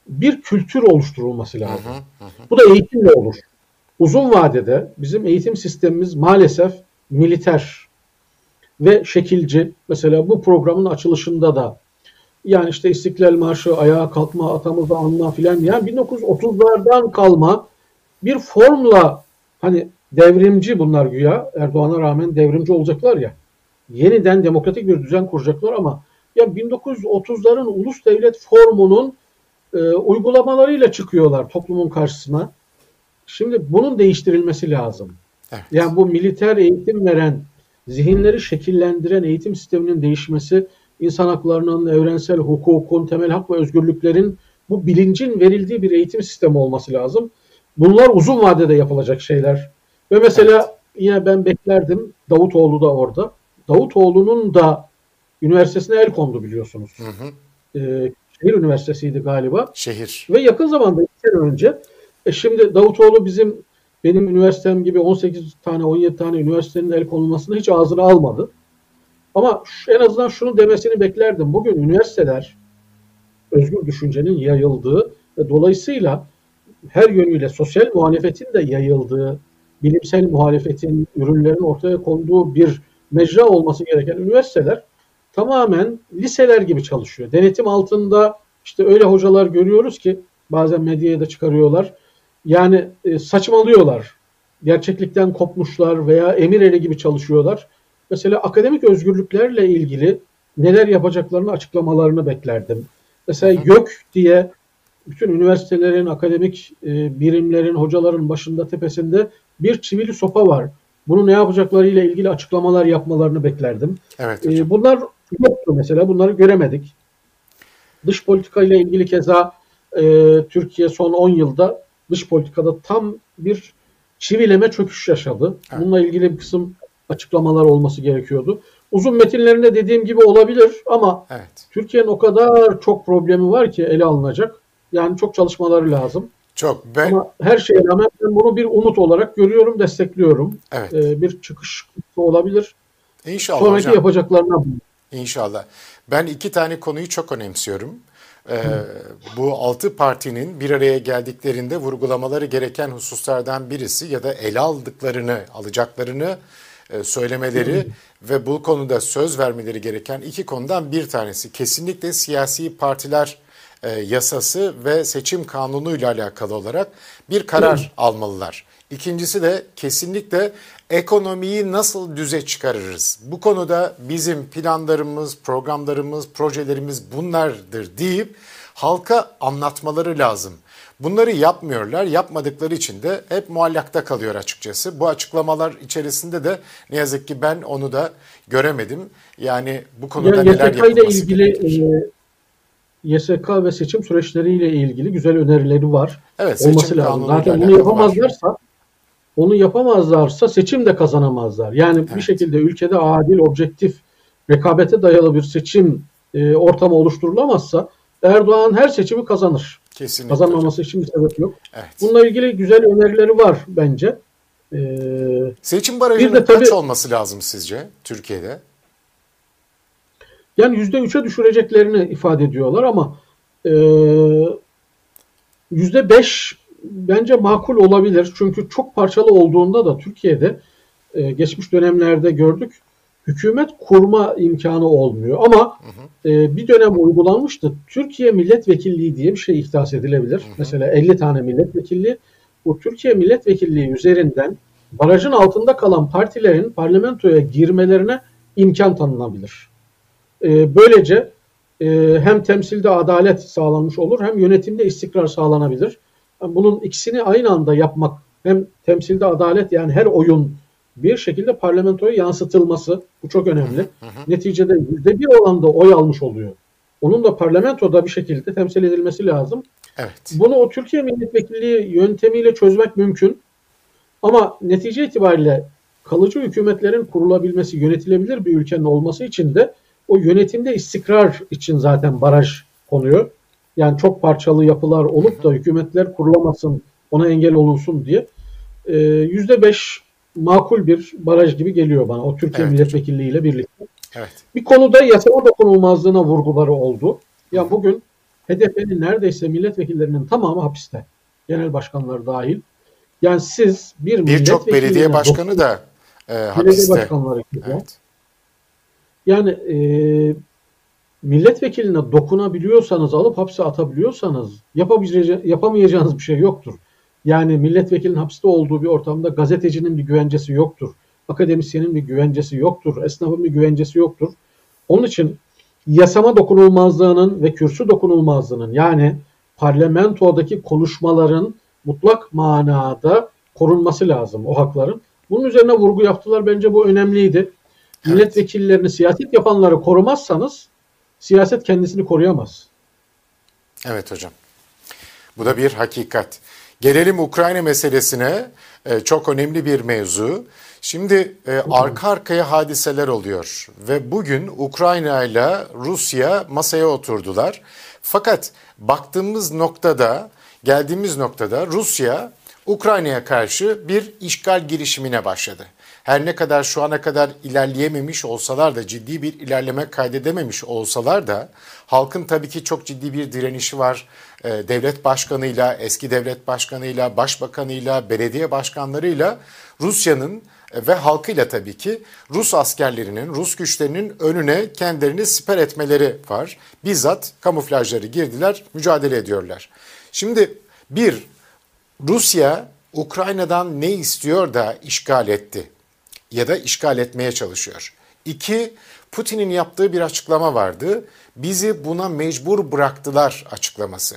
bir kültür oluşturulması lazım. Hı hı hı. Bu da eğitimle olur. Uzun vadede bizim eğitim sistemimiz maalesef militer ve şekilci. Mesela bu programın açılışında da yani işte İstiklal Marşı, ayağa kalkma, atamızı anma filan yani 1930'lardan kalma bir formla hani devrimci bunlar güya Erdoğan'a rağmen devrimci olacaklar ya yeniden demokratik bir düzen kuracaklar ama ya 1930'ların ulus devlet formunun e, uygulamalarıyla çıkıyorlar toplumun karşısına. Şimdi bunun değiştirilmesi lazım. Evet. Yani bu militer eğitim veren, zihinleri şekillendiren eğitim sisteminin değişmesi, insan haklarının, evrensel hukukun, temel hak ve özgürlüklerin bu bilincin verildiği bir eğitim sistemi olması lazım. Bunlar uzun vadede yapılacak şeyler. Ve mesela yine ben beklerdim Davutoğlu da orada. Davutoğlu'nun da üniversitesine el kondu biliyorsunuz. Hı hı. Ee, şehir üniversitesiydi galiba. Şehir. Ve yakın zamanda iki sene önce e şimdi Davutoğlu bizim benim üniversitem gibi 18 tane 17 tane üniversitenin el konulmasını hiç ağzına almadı. Ama en azından şunu demesini beklerdim. Bugün üniversiteler özgür düşüncenin yayıldığı ve dolayısıyla her yönüyle sosyal muhalefetin de yayıldığı, bilimsel muhalefetin, ürünlerin ortaya konduğu bir mecra olması gereken üniversiteler tamamen liseler gibi çalışıyor. Denetim altında işte öyle hocalar görüyoruz ki bazen medyaya da çıkarıyorlar. Yani e, saçmalıyorlar. Gerçeklikten kopmuşlar veya emir eli gibi çalışıyorlar. Mesela akademik özgürlüklerle ilgili neler yapacaklarını açıklamalarını beklerdim. Mesela YÖK diye bütün üniversitelerin, akademik e, birimlerin, hocaların başında tepesinde bir çivili sopa var. Bunu ne yapacaklarıyla ilgili açıklamalar yapmalarını beklerdim. Evet, e, bunlar yoktu mesela, bunları göremedik. Dış politika ile ilgili keza e, Türkiye son 10 yılda dış politikada tam bir çivileme çöküş yaşadı. Evet. Bununla ilgili bir kısım açıklamalar olması gerekiyordu. Uzun metinlerinde dediğim gibi olabilir ama evet. Türkiye'nin o kadar çok problemi var ki ele alınacak. Yani çok çalışmaları lazım. Çok. Ben... Ama her şeye rağmen ben bunu bir umut olarak görüyorum, destekliyorum. Evet. Ee, bir çıkış olabilir. İnşallah Sonraki hocam. yapacaklarına İnşallah. Ben iki tane konuyu çok önemsiyorum. Ee, bu altı partinin bir araya geldiklerinde vurgulamaları gereken hususlardan birisi ya da ele aldıklarını, alacaklarını söylemeleri ve bu konuda söz vermeleri gereken iki konudan bir tanesi. Kesinlikle siyasi partiler e, yasası ve seçim kanunu ile alakalı olarak bir karar almalılar. İkincisi de kesinlikle ekonomiyi nasıl düze çıkarırız? Bu konuda bizim planlarımız, programlarımız, projelerimiz bunlardır deyip halka anlatmaları lazım. Bunları yapmıyorlar. Yapmadıkları için de hep muallakta kalıyor açıkçası. Bu açıklamalar içerisinde de ne yazık ki ben onu da göremedim. Yani bu konuda yani neler yapılması ilgili gerekir? E, YSK ve seçim süreçleriyle ilgili güzel önerileri var. Evet, seçim olması lazım. Zaten bunu yapamazlarsa var. onu yapamazlarsa seçim de kazanamazlar. Yani evet. bir şekilde ülkede adil, objektif, rekabete dayalı bir seçim e, ortamı oluşturulamazsa Erdoğan her seçimi kazanır. Kesinlikle. Kazanmaması için bir sebep yok. Evet. Bununla ilgili güzel önerileri var bence. Ee, Seçim barajının de tabii, kaç olması lazım sizce Türkiye'de? Yani yüzde üçe düşüreceklerini ifade ediyorlar ama e, yüzde beş bence makul olabilir. Çünkü çok parçalı olduğunda da Türkiye'de e, geçmiş dönemlerde gördük hükümet kurma imkanı olmuyor. Ama hı hı. E, bir dönem uygulanmıştı. Türkiye milletvekilliği diye bir şey ihdas edilebilir. Hı hı. Mesela 50 tane milletvekilliği. Bu Türkiye milletvekilliği üzerinden barajın altında kalan partilerin parlamentoya girmelerine imkan tanınabilir. E, böylece e, hem temsilde adalet sağlanmış olur hem yönetimde istikrar sağlanabilir. Bunun ikisini aynı anda yapmak hem temsilde adalet yani her oyun bir şekilde parlamentoya yansıtılması bu çok önemli. Hı hı. Neticede yüzde bir oranda oy almış oluyor. Onun da parlamentoda bir şekilde temsil edilmesi lazım. Evet. Bunu o Türkiye milletvekilliği yöntemiyle çözmek mümkün. Ama netice itibariyle kalıcı hükümetlerin kurulabilmesi, yönetilebilir bir ülkenin olması için de o yönetimde istikrar için zaten baraj konuyor. Yani çok parçalı yapılar olup da hükümetler kurulamasın, ona engel olunsun diye. Yüzde beş makul bir baraj gibi geliyor bana o Türkiye evet, milletvekilliği ile birlikte. Evet. Bir konuda yasama dokunulmazlığına vurguları oldu. Ya bugün HDP'nin neredeyse milletvekillerinin tamamı hapiste. Genel başkanlar dahil. Yani siz bir birçok belediye başkanı da e, hapiste. Belediye başkanları gibi. Evet. Yani e, milletvekiline dokunabiliyorsanız, alıp hapse atabiliyorsanız yapamayacağınız bir şey yoktur. Yani milletvekilinin hapiste olduğu bir ortamda gazetecinin bir güvencesi yoktur. Akademisyenin bir güvencesi yoktur. Esnafın bir güvencesi yoktur. Onun için yasama dokunulmazlığının ve kürsü dokunulmazlığının yani parlamentodaki konuşmaların mutlak manada korunması lazım o hakların. Bunun üzerine vurgu yaptılar. Bence bu önemliydi. Evet. Milletvekillerini, siyaset yapanları korumazsanız siyaset kendisini koruyamaz. Evet hocam. Bu da bir hakikat. Gelelim Ukrayna meselesine. Ee, çok önemli bir mevzu. Şimdi e, arka arkaya hadiseler oluyor ve bugün Ukrayna ile Rusya masaya oturdular. Fakat baktığımız noktada, geldiğimiz noktada Rusya Ukrayna'ya karşı bir işgal girişimine başladı. Her ne kadar şu ana kadar ilerleyememiş olsalar da ciddi bir ilerleme kaydedememiş olsalar da halkın tabii ki çok ciddi bir direnişi var. Ee, devlet başkanıyla, eski devlet başkanıyla, başbakanıyla, belediye başkanlarıyla Rusya'nın e, ve halkıyla tabii ki Rus askerlerinin, Rus güçlerinin önüne kendilerini siper etmeleri var. Bizzat kamuflajları girdiler, mücadele ediyorlar. Şimdi bir, Rusya Ukrayna'dan ne istiyor da işgal etti ya da işgal etmeye çalışıyor. İki, Putin'in yaptığı bir açıklama vardı. Bizi buna mecbur bıraktılar açıklaması.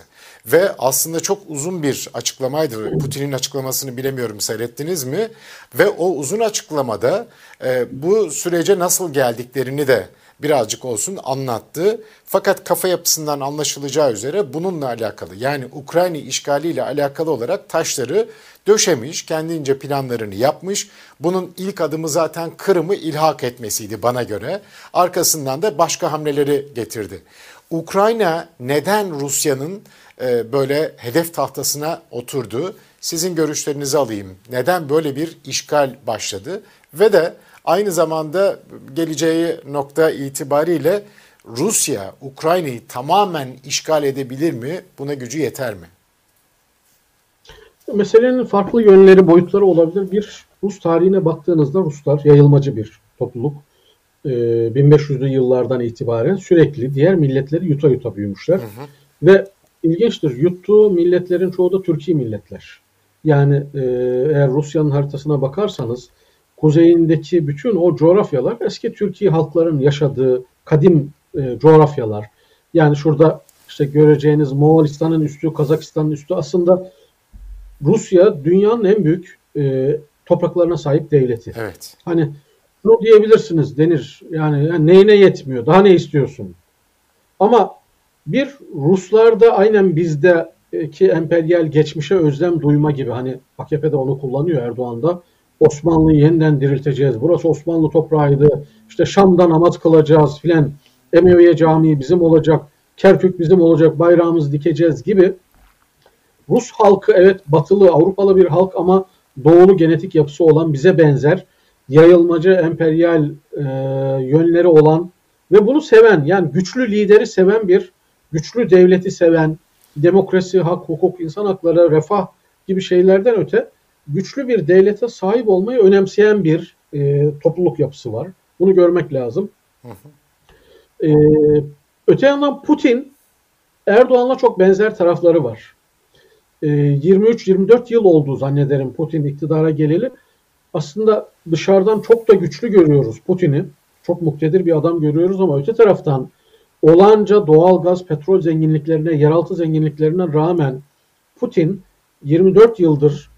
Ve aslında çok uzun bir açıklamaydı. Putin'in açıklamasını bilemiyorum seyrettiniz mi? Ve o uzun açıklamada e, bu sürece nasıl geldiklerini de birazcık olsun anlattı. Fakat kafa yapısından anlaşılacağı üzere bununla alakalı yani Ukrayna işgaliyle alakalı olarak taşları döşemiş, kendince planlarını yapmış. Bunun ilk adımı zaten Kırım'ı ilhak etmesiydi bana göre. Arkasından da başka hamleleri getirdi. Ukrayna neden Rusya'nın e, böyle hedef tahtasına oturdu? Sizin görüşlerinizi alayım. Neden böyle bir işgal başladı? Ve de aynı zamanda geleceği nokta itibariyle Rusya Ukrayna'yı tamamen işgal edebilir mi? Buna gücü yeter mi? Meselenin farklı yönleri, boyutları olabilir. Bir, Rus tarihine baktığınızda Ruslar yayılmacı bir topluluk. 1500'lü ee, yıllardan itibaren sürekli diğer milletleri yuta yuta büyümüşler. Hı hı. Ve ilginçtir, yuttuğu milletlerin çoğu da Türkiye milletler. Yani e, eğer Rusya'nın haritasına bakarsanız kuzeyindeki bütün o coğrafyalar eski Türkiye halkların yaşadığı kadim e, coğrafyalar. Yani şurada işte göreceğiniz Moğolistan'ın üstü, Kazakistan'ın üstü aslında Rusya dünyanın en büyük e, topraklarına sahip devleti. Evet. Hani şunu diyebilirsiniz denir yani, yani neyine yetmiyor daha ne istiyorsun? Ama bir Ruslarda aynen bizdeki emperyal geçmişe özlem duyma gibi hani AKP'de onu kullanıyor Erdoğan'da. Osmanlı'yı yeniden dirilteceğiz. Burası Osmanlı toprağıydı. İşte Şam'da namaz kılacağız filan. Emeviye Camii bizim olacak. Kerkük bizim olacak. Bayrağımızı dikeceğiz gibi Rus halkı evet batılı Avrupalı bir halk ama doğulu genetik yapısı olan bize benzer yayılmacı emperyal e, yönleri olan ve bunu seven yani güçlü lideri seven bir güçlü devleti seven demokrasi, hak, hukuk, insan hakları, refah gibi şeylerden öte güçlü bir devlete sahip olmayı önemseyen bir e, topluluk yapısı var. Bunu görmek lazım. E, öte yandan Putin Erdoğan'la çok benzer tarafları var. 23-24 ee, yıl oldu zannederim Putin iktidara geleli. Aslında dışarıdan çok da güçlü görüyoruz Putin'i. Çok muktedir bir adam görüyoruz ama öte taraftan olanca doğal gaz, petrol zenginliklerine, yeraltı zenginliklerine rağmen Putin 24 yıldır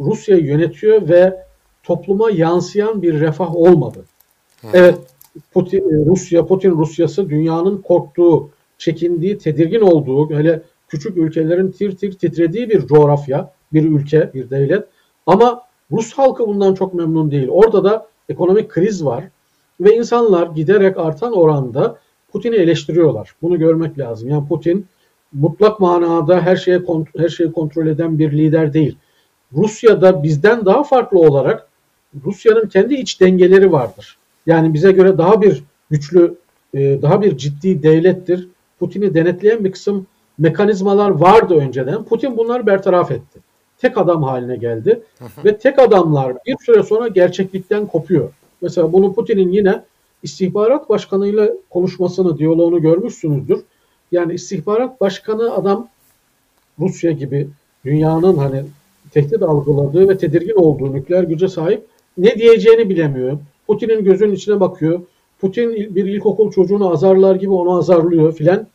Rusya'yı yönetiyor ve topluma yansıyan bir refah olmadı. Hı. Evet Putin, e, Rusya, Putin Rusyası dünyanın korktuğu, çekindiği, tedirgin olduğu, hele küçük ülkelerin tir tir titrediği bir coğrafya, bir ülke, bir devlet. Ama Rus halkı bundan çok memnun değil. Orada da ekonomik kriz var ve insanlar giderek artan oranda Putin'i eleştiriyorlar. Bunu görmek lazım. Yani Putin mutlak manada her şeye her şeyi kontrol eden bir lider değil. Rusya'da bizden daha farklı olarak Rusya'nın kendi iç dengeleri vardır. Yani bize göre daha bir güçlü, e, daha bir ciddi devlettir. Putin'i denetleyen bir kısım mekanizmalar vardı önceden. Putin bunları bertaraf etti. Tek adam haline geldi ve tek adamlar bir süre sonra gerçeklikten kopuyor. Mesela bunu Putin'in yine istihbarat başkanıyla konuşmasını, diyaloğunu görmüşsünüzdür. Yani istihbarat başkanı adam Rusya gibi dünyanın hani tehdit algıladığı ve tedirgin olduğu nükleer güce sahip ne diyeceğini bilemiyor. Putin'in gözünün içine bakıyor. Putin bir ilkokul çocuğunu azarlar gibi onu azarlıyor filan.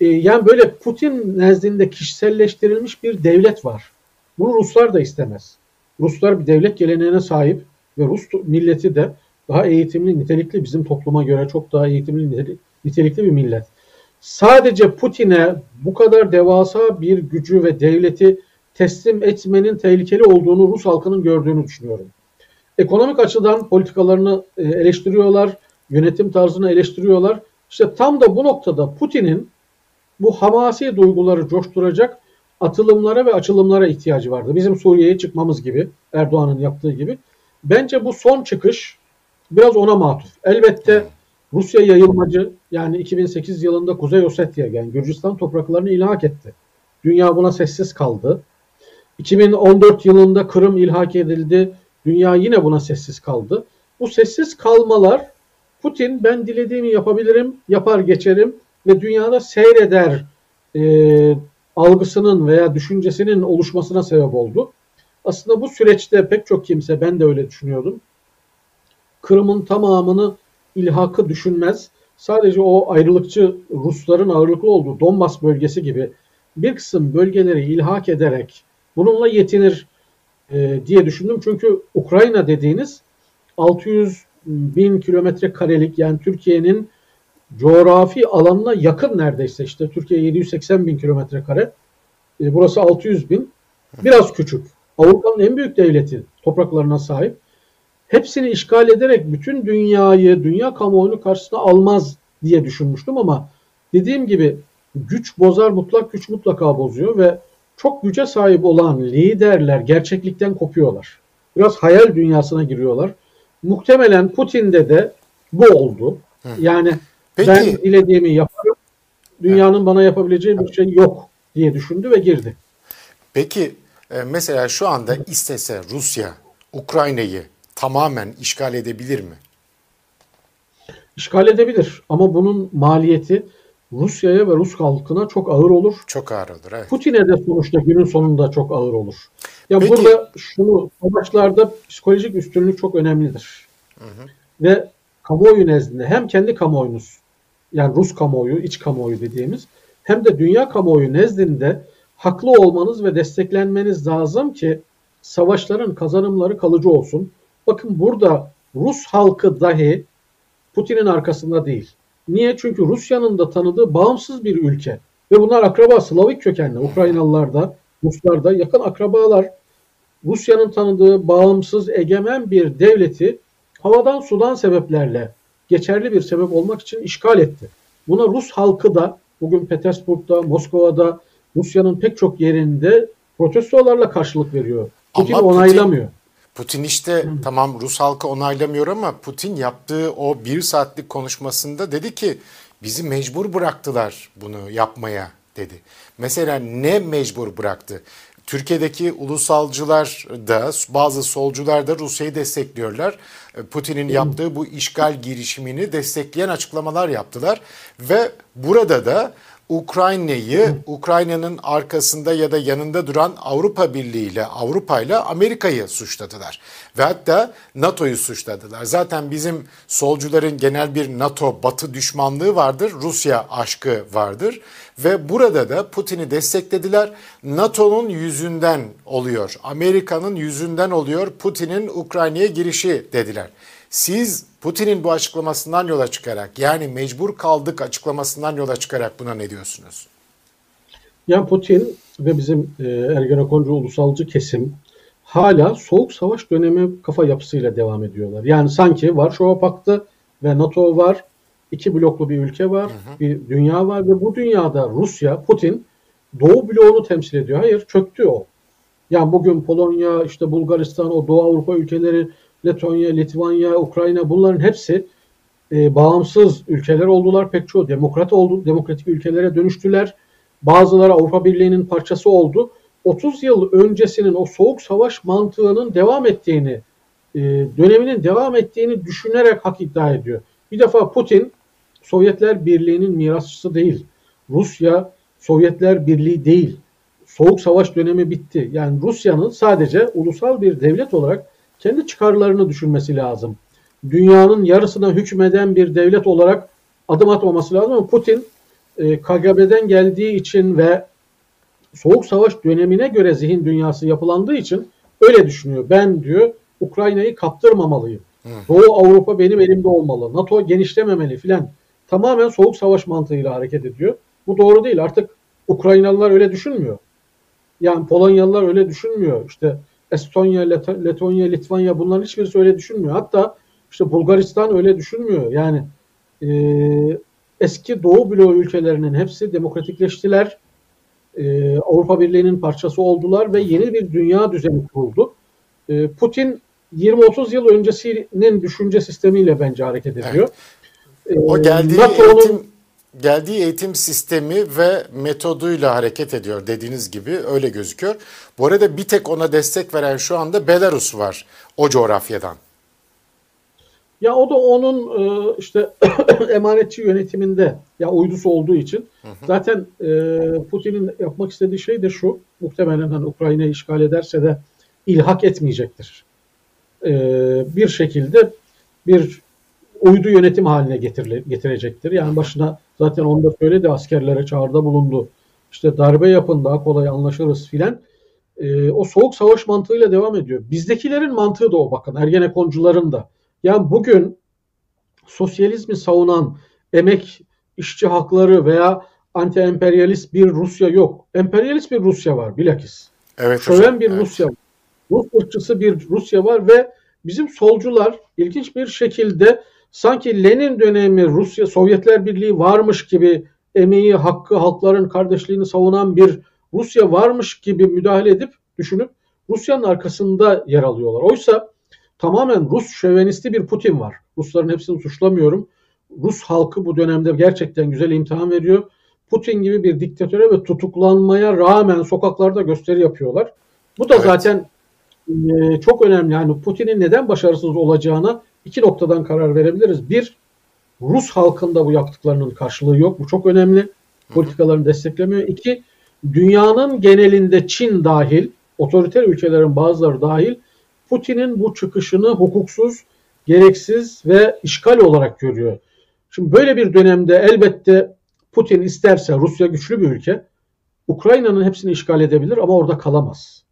Ee, yani böyle Putin nezdinde kişiselleştirilmiş bir devlet var. Bunu Ruslar da istemez. Ruslar bir devlet geleneğine sahip ve Rus milleti de daha eğitimli, nitelikli bizim topluma göre çok daha eğitimli, nitelikli bir millet. Sadece Putin'e bu kadar devasa bir gücü ve devleti teslim etmenin tehlikeli olduğunu Rus halkının gördüğünü düşünüyorum. Ekonomik açıdan politikalarını e, eleştiriyorlar, yönetim tarzını eleştiriyorlar. İşte tam da bu noktada Putin'in bu hamasi duyguları coşturacak atılımlara ve açılımlara ihtiyacı vardı. Bizim Suriye'ye çıkmamız gibi, Erdoğan'ın yaptığı gibi. Bence bu son çıkış biraz ona matuf. Elbette Rusya yayılmacı yani 2008 yılında Kuzey Ossetya yani Gürcistan topraklarını ilhak etti. Dünya buna sessiz kaldı. 2014 yılında Kırım ilhak edildi. Dünya yine buna sessiz kaldı. Bu sessiz kalmalar Putin ben dilediğimi yapabilirim, yapar geçerim ve dünyada seyreder e, algısının veya düşüncesinin oluşmasına sebep oldu. Aslında bu süreçte pek çok kimse, ben de öyle düşünüyordum. Kırım'ın tamamını ilhakı düşünmez. Sadece o ayrılıkçı Rusların ağırlıklı olduğu Donbas bölgesi gibi bir kısım bölgeleri ilhak ederek bununla yetinir e, diye düşündüm. Çünkü Ukrayna dediğiniz 600 bin kilometre karelik yani Türkiye'nin coğrafi alanına yakın neredeyse işte Türkiye 780 bin kilometre kare. E, burası 600 bin. Biraz küçük. Avrupa'nın en büyük devleti topraklarına sahip. Hepsini işgal ederek bütün dünyayı, dünya kamuoyunu karşısına almaz diye düşünmüştüm ama dediğim gibi güç bozar, mutlak güç mutlaka bozuyor ve çok güce sahip olan liderler gerçeklikten kopuyorlar. Biraz hayal dünyasına giriyorlar. Muhtemelen Putin'de de bu oldu. Hı. Yani Peki. ben dilediğimi yaparım. Dünyanın Hı. bana yapabileceği bir şey yok diye düşündü ve girdi. Peki e, mesela şu anda istese Rusya Ukrayna'yı tamamen işgal edebilir mi? İşgal edebilir ama bunun maliyeti Rusya'ya ve Rus halkına çok ağır olur. Çok ağır olur evet. Putin'e de sonuçta günün sonunda çok ağır olur. Ya Peki. burada şunu savaşlarda psikolojik üstünlük çok önemlidir. Hı hı. Ve kamuoyu nezdinde hem kendi kamuoyunuz yani Rus kamuoyu, iç kamuoyu dediğimiz hem de dünya kamuoyu nezdinde haklı olmanız ve desteklenmeniz lazım ki savaşların kazanımları kalıcı olsun. Bakın burada Rus halkı dahi Putin'in arkasında değil. Niye? Çünkü Rusya'nın da tanıdığı bağımsız bir ülke. Ve bunlar akraba Slavik kökenli. Ukraynalılar da, Ruslar da yakın akrabalar. Rusya'nın tanıdığı bağımsız, egemen bir devleti havadan sudan sebeplerle geçerli bir sebep olmak için işgal etti. Buna Rus halkı da bugün Petersburg'da, Moskova'da, Rusya'nın pek çok yerinde protestolarla karşılık veriyor. Putin Ama onaylamıyor. Putin, Putin işte Hı. tamam Rus halkı onaylamıyor ama Putin yaptığı o bir saatlik konuşmasında dedi ki bizi mecbur bıraktılar bunu yapmaya dedi. Mesela ne mecbur bıraktı? Türkiye'deki ulusalcılar da bazı solcular da Rusya'yı destekliyorlar. Putin'in yaptığı bu işgal girişimini destekleyen açıklamalar yaptılar ve burada da Ukrayna'yı, Ukrayna'nın arkasında ya da yanında duran Avrupa Birliği ile Avrupa ile Amerika'yı suçladılar. Ve hatta NATO'yu suçladılar. Zaten bizim solcuların genel bir NATO batı düşmanlığı vardır, Rusya aşkı vardır. Ve burada da Putin'i desteklediler. NATO'nun yüzünden oluyor, Amerika'nın yüzünden oluyor Putin'in Ukrayna'ya girişi dediler. Siz Putin'in bu açıklamasından yola çıkarak yani mecbur kaldık açıklamasından yola çıkarak buna ne diyorsunuz? Yani Putin ve bizim e, Ergenekoncu ulusalcı kesim hala soğuk savaş dönemi kafa yapısıyla devam ediyorlar. Yani sanki Varşova Paktı ve NATO var, iki bloklu bir ülke var, hı hı. bir dünya var ve bu dünyada Rusya, Putin Doğu bloğunu temsil ediyor. Hayır, çöktü o. Yani bugün Polonya, işte Bulgaristan, o Doğu Avrupa ülkeleri Letonya, Litvanya, Ukrayna bunların hepsi e, bağımsız ülkeler oldular. Pek çoğu demokrat oldu, demokratik ülkelere dönüştüler. Bazıları Avrupa Birliği'nin parçası oldu. 30 yıl öncesinin o soğuk savaş mantığının devam ettiğini, e, döneminin devam ettiğini düşünerek hak iddia ediyor. Bir defa Putin Sovyetler Birliği'nin mirasçısı değil. Rusya Sovyetler Birliği değil. Soğuk savaş dönemi bitti. Yani Rusya'nın sadece ulusal bir devlet olarak kendi çıkarlarını düşünmesi lazım. Dünyanın yarısına hükmeden bir devlet olarak adım atmaması lazım ama Putin e, KGB'den geldiği için ve Soğuk Savaş dönemine göre zihin dünyası yapılandığı için öyle düşünüyor. Ben diyor Ukrayna'yı kaptırmamalıyım. Hı. Doğu Avrupa benim elimde olmalı. NATO genişlememeli filan. Tamamen Soğuk Savaş mantığıyla hareket ediyor. Bu doğru değil. Artık Ukraynalılar öyle düşünmüyor. Yani Polonyalılar öyle düşünmüyor. İşte Estonya, Let- Letonya, Litvanya bunların hiçbirisi öyle düşünmüyor. Hatta işte Bulgaristan öyle düşünmüyor. Yani e, eski Doğu bloğu ülkelerinin hepsi demokratikleştiler. E, Avrupa Birliği'nin parçası oldular ve yeni bir dünya düzeni kuruldu. E, Putin 20-30 yıl öncesinin düşünce sistemiyle bence hareket ediyor. Evet. O geldiği NATO'nun, eğitim geldiği eğitim sistemi ve metoduyla hareket ediyor dediğiniz gibi öyle gözüküyor. Bu arada bir tek ona destek veren şu anda Belarus var o coğrafyadan. Ya o da onun e, işte emanetçi yönetiminde ya uydusu olduğu için hı hı. zaten e, Putin'in yapmak istediği şey de şu muhtemelen hani Ukrayna'yı işgal ederse de ilhak etmeyecektir. E, bir şekilde bir uydu yönetim haline getirecektir. Yani başına zaten onu da söyledi askerlere çağrıda bulundu. İşte darbe yapın daha kolay anlaşırız filan. Ee, o soğuk savaş mantığıyla devam ediyor. Bizdekilerin mantığı da o bakın Ergenekoncuların da. Yani bugün sosyalizmi savunan emek işçi hakları veya anti-emperyalist bir Rusya yok. Emperyalist bir Rusya var bilakis. Evet, Şöven bir evet. Rusya var. Rus ırkçısı bir Rusya var ve bizim solcular ilginç bir şekilde sanki Lenin dönemi Rusya Sovyetler Birliği varmış gibi emeği, hakkı, halkların kardeşliğini savunan bir Rusya varmış gibi müdahale edip düşünüp Rusya'nın arkasında yer alıyorlar. Oysa tamamen Rus şövenisti bir Putin var. Rusların hepsini suçlamıyorum. Rus halkı bu dönemde gerçekten güzel imtihan veriyor. Putin gibi bir diktatöre ve tutuklanmaya rağmen sokaklarda gösteri yapıyorlar. Bu da evet. zaten e, çok önemli. Yani Putin'in neden başarısız olacağına iki noktadan karar verebiliriz. Bir, Rus halkında bu yaptıklarının karşılığı yok. Bu çok önemli. Politikalarını desteklemiyor. İki, dünyanın genelinde Çin dahil, otoriter ülkelerin bazıları dahil Putin'in bu çıkışını hukuksuz, gereksiz ve işgal olarak görüyor. Şimdi böyle bir dönemde elbette Putin isterse Rusya güçlü bir ülke Ukrayna'nın hepsini işgal edebilir ama orada kalamaz.